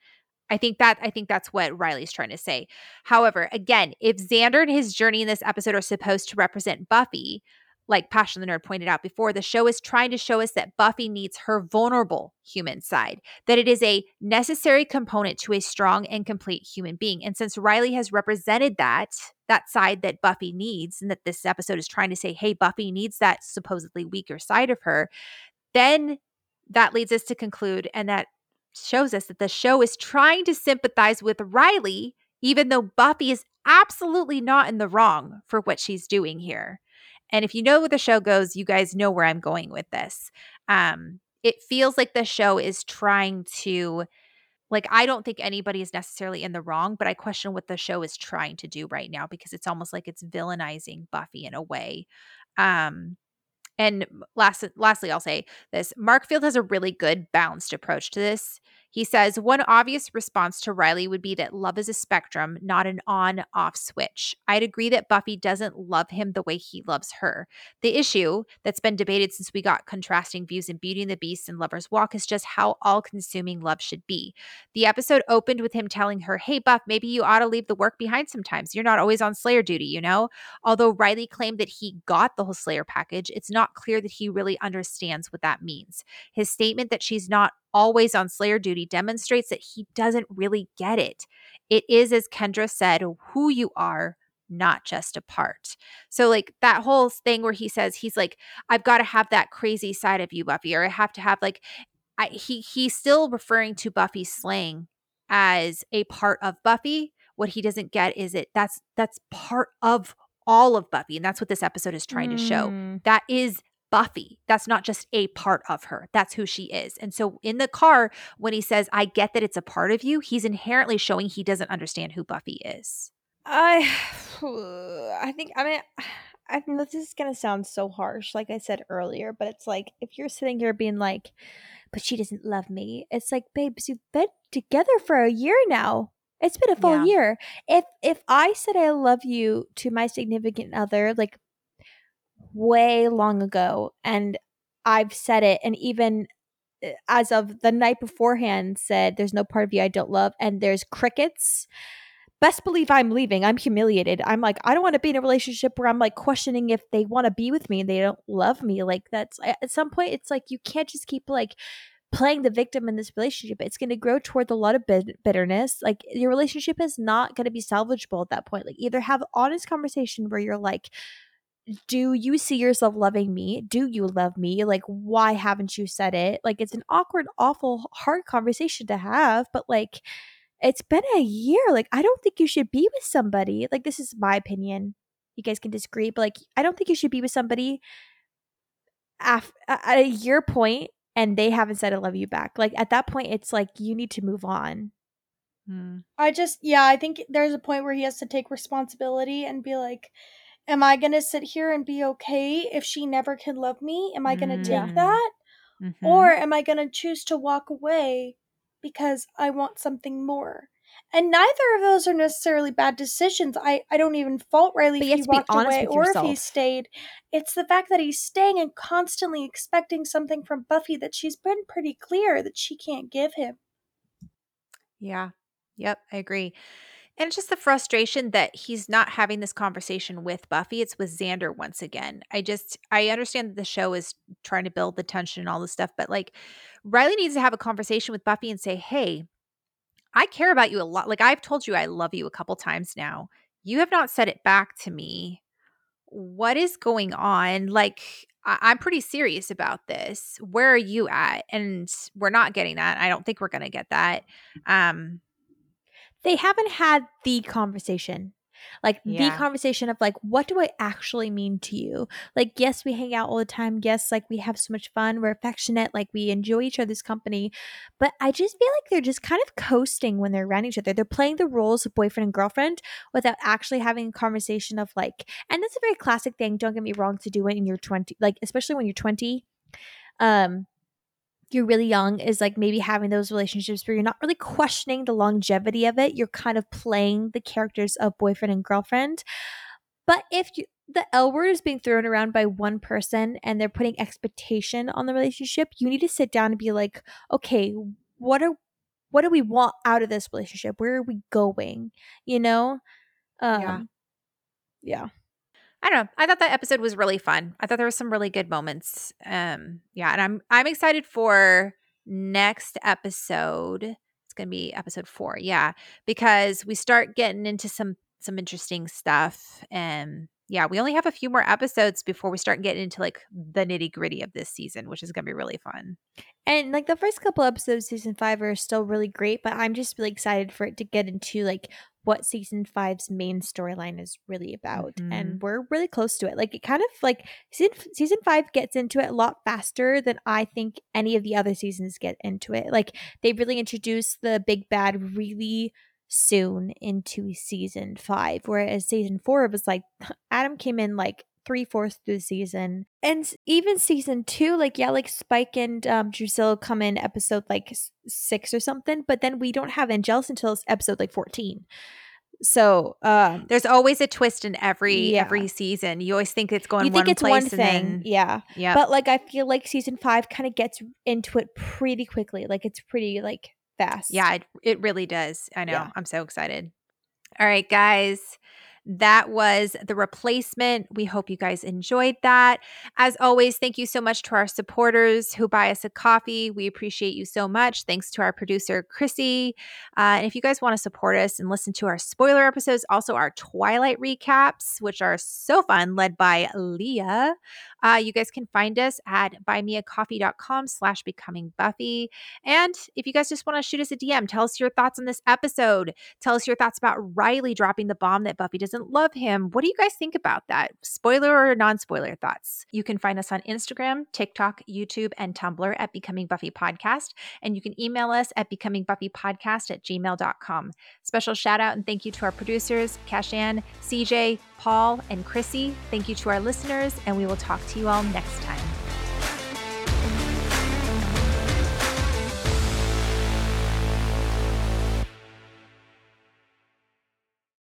I think that I think that's what Riley's trying to say. However, again, if Xander and his journey in this episode are supposed to represent Buffy, like Passion the Nerd pointed out before, the show is trying to show us that Buffy needs her vulnerable human side, that it is a necessary component to a strong and complete human being. And since Riley has represented that, that side that Buffy needs, and that this episode is trying to say, hey, Buffy needs that supposedly weaker side of her, then that leads us to conclude, and that shows us that the show is trying to sympathize with Riley, even though Buffy is absolutely not in the wrong for what she's doing here. And if you know where the show goes, you guys know where I'm going with this. Um, it feels like the show is trying to, like, I don't think anybody is necessarily in the wrong, but I question what the show is trying to do right now because it's almost like it's villainizing Buffy in a way. Um, and last, lastly, I'll say this Mark Field has a really good balanced approach to this. He says one obvious response to Riley would be that love is a spectrum, not an on off switch. I'd agree that Buffy doesn't love him the way he loves her. The issue that's been debated since we got contrasting views in Beauty and the Beast and Lover's Walk is just how all consuming love should be. The episode opened with him telling her, Hey, Buff, maybe you ought to leave the work behind sometimes. You're not always on Slayer duty, you know? Although Riley claimed that he got the whole Slayer package, it's not clear that he really understands what that means. His statement that she's not always on Slayer duty demonstrates that he doesn't really get it. It is, as Kendra said, who you are, not just a part. So, like that whole thing where he says, he's like, I've got to have that crazy side of you, Buffy, or I have to have like, I, he he's still referring to Buffy slaying as a part of Buffy. What he doesn't get is it that's that's part of all of Buffy, and that's what this episode is trying to show. Mm. That is Buffy. That's not just a part of her. That's who she is. And so in the car, when he says, I get that it's a part of you, he's inherently showing he doesn't understand who Buffy is. I (sighs) I think I mean (sighs) I know this is gonna sound so harsh, like I said earlier, but it's like if you're sitting here being like, but she doesn't love me, it's like, babes, you've been together for a year now. It's been a full Yeah. year. If if I said I love you to my significant other, like way long ago, and I've said it, and even uh, as of the night beforehand said, there's no part of you I don't love, and there's crickets best believe I'm leaving. I'm humiliated. I'm like, I don't want to be in a relationship where I'm like questioning if they want to be with me and they don't love me. Like that's at some point, it's like you can't just keep like playing the victim in this relationship. It's going to grow toward a lot of bitterness. Like your relationship is not going to be salvageable at that point. Like either have honest conversation where you're like, do you see yourself loving me? Do you love me? Like, why haven't you said it? Like, it's an awkward, awful, hard conversation to have, but like, it's been a year. Like, I don't think you should be with somebody. Like, this is my opinion. You guys can disagree, but like, I don't think you should be with somebody af- at a year point and they haven't said I love you back. Like, at that point, it's like you need to move on. Hmm. I just, yeah, I think there's a point where he has to take responsibility and be like, am I going to sit here and be okay if she never can love me? Am I going to take Mm. that? Mhm. Or am I going to choose to walk away because I want something more? And neither of those are necessarily bad decisions. I, I don't even fault Riley But if he have to be walked away or if he stayed. It's the fact that he's staying and constantly expecting something from Buffy that she's been pretty clear that she can't give him. Yeah. Yep. I agree. And it's just the frustration that he's not having this conversation with Buffy. It's with Xander once again. I just, I understand that the show is trying to build the tension and all this stuff, but like Riley needs to have a conversation with Buffy and say, hey, I care about you a lot. Like I've told you I love you a couple times now. You have not said it back to me. What is going on? Like, I- I'm pretty serious about this. Where are you at? And we're not getting that. I don't think we're going to get that. Um, They haven't had the conversation. Like the conversation of like, what do I actually mean to you? Like, yes, we hang out all the time. Yes, like we have so much fun. We're affectionate. Like we enjoy each other's company. But I just feel like they're just kind of coasting when they're around each other. They're playing the roles of boyfriend and girlfriend without actually having a conversation of like, and that's a very classic thing. Don't get me wrong to do it in your 20, like, especially when you're 20. Um, you're really young is like maybe having those relationships where you're not really questioning the longevity of it. You're kind of playing the characters of boyfriend and girlfriend. But if you, the L word is being thrown around by one person and they're putting expectation on the relationship, you need to sit down and be like, okay, what are what do we want out of this relationship? Where are we going? You know? Um Yeah. yeah. I don't know. I thought that episode was really fun. I thought there was some really good moments. Um, yeah, and I'm I'm excited for next episode. It's gonna be episode four, yeah, because we start getting into some some interesting stuff. And yeah, we only have a few more episodes before we start getting into like the nitty gritty of this season, which is gonna be really fun. And like the first couple episodes season five are still really great, but I'm just really excited for it to get into like what season five's main storyline is really about. And mm-hmm. we're really close to it. Like it kind of like season season five gets into it a lot faster than I think any of the other seasons get into it. Like they really introduced the big bad really soon into season five. Whereas season four was like (laughs) Adam came in like three fourths through the season. And even season two, like, yeah, like Spike and um, Drusilla come in episode like six or something, but then we don't have Angelus until episode like 14. So, um, There's always a twist in every Yeah. every season. You always think it's going you think one it's place one thing. then yeah. yeah. But like, I feel like season five kind of gets into it pretty quickly. Like, it's pretty like fast. Yeah, it, it really does. I know. Yeah. I'm so excited. All right, guys. That was the replacement. We hope you guys enjoyed that. As always, thank you so much to our supporters who buy us a coffee. We appreciate you so much. Thanks to our producer, Chrissy. Uh, and if you guys want to support us and listen to our spoiler episodes, also our Twilight recaps, which are so fun, led by Leah, uh, you guys can find us at buymeacoffee.com slash becoming Buffy. And if you guys just want to shoot us a DM, tell us your thoughts on this episode. Tell us your thoughts about Riley dropping the bomb that Buffy doesn't love him. What do you guys think about that? Spoiler or non spoiler thoughts? You can find us on Instagram, TikTok, YouTube, and Tumblr at Becoming Buffy Podcast. And you can email us at becomingbuffypodcast at gmail.com. Special shout out and thank you to our producers, Kashaan, CJ, Paul, and Chrissy. Thank you to our listeners, and we will talk to you all next time.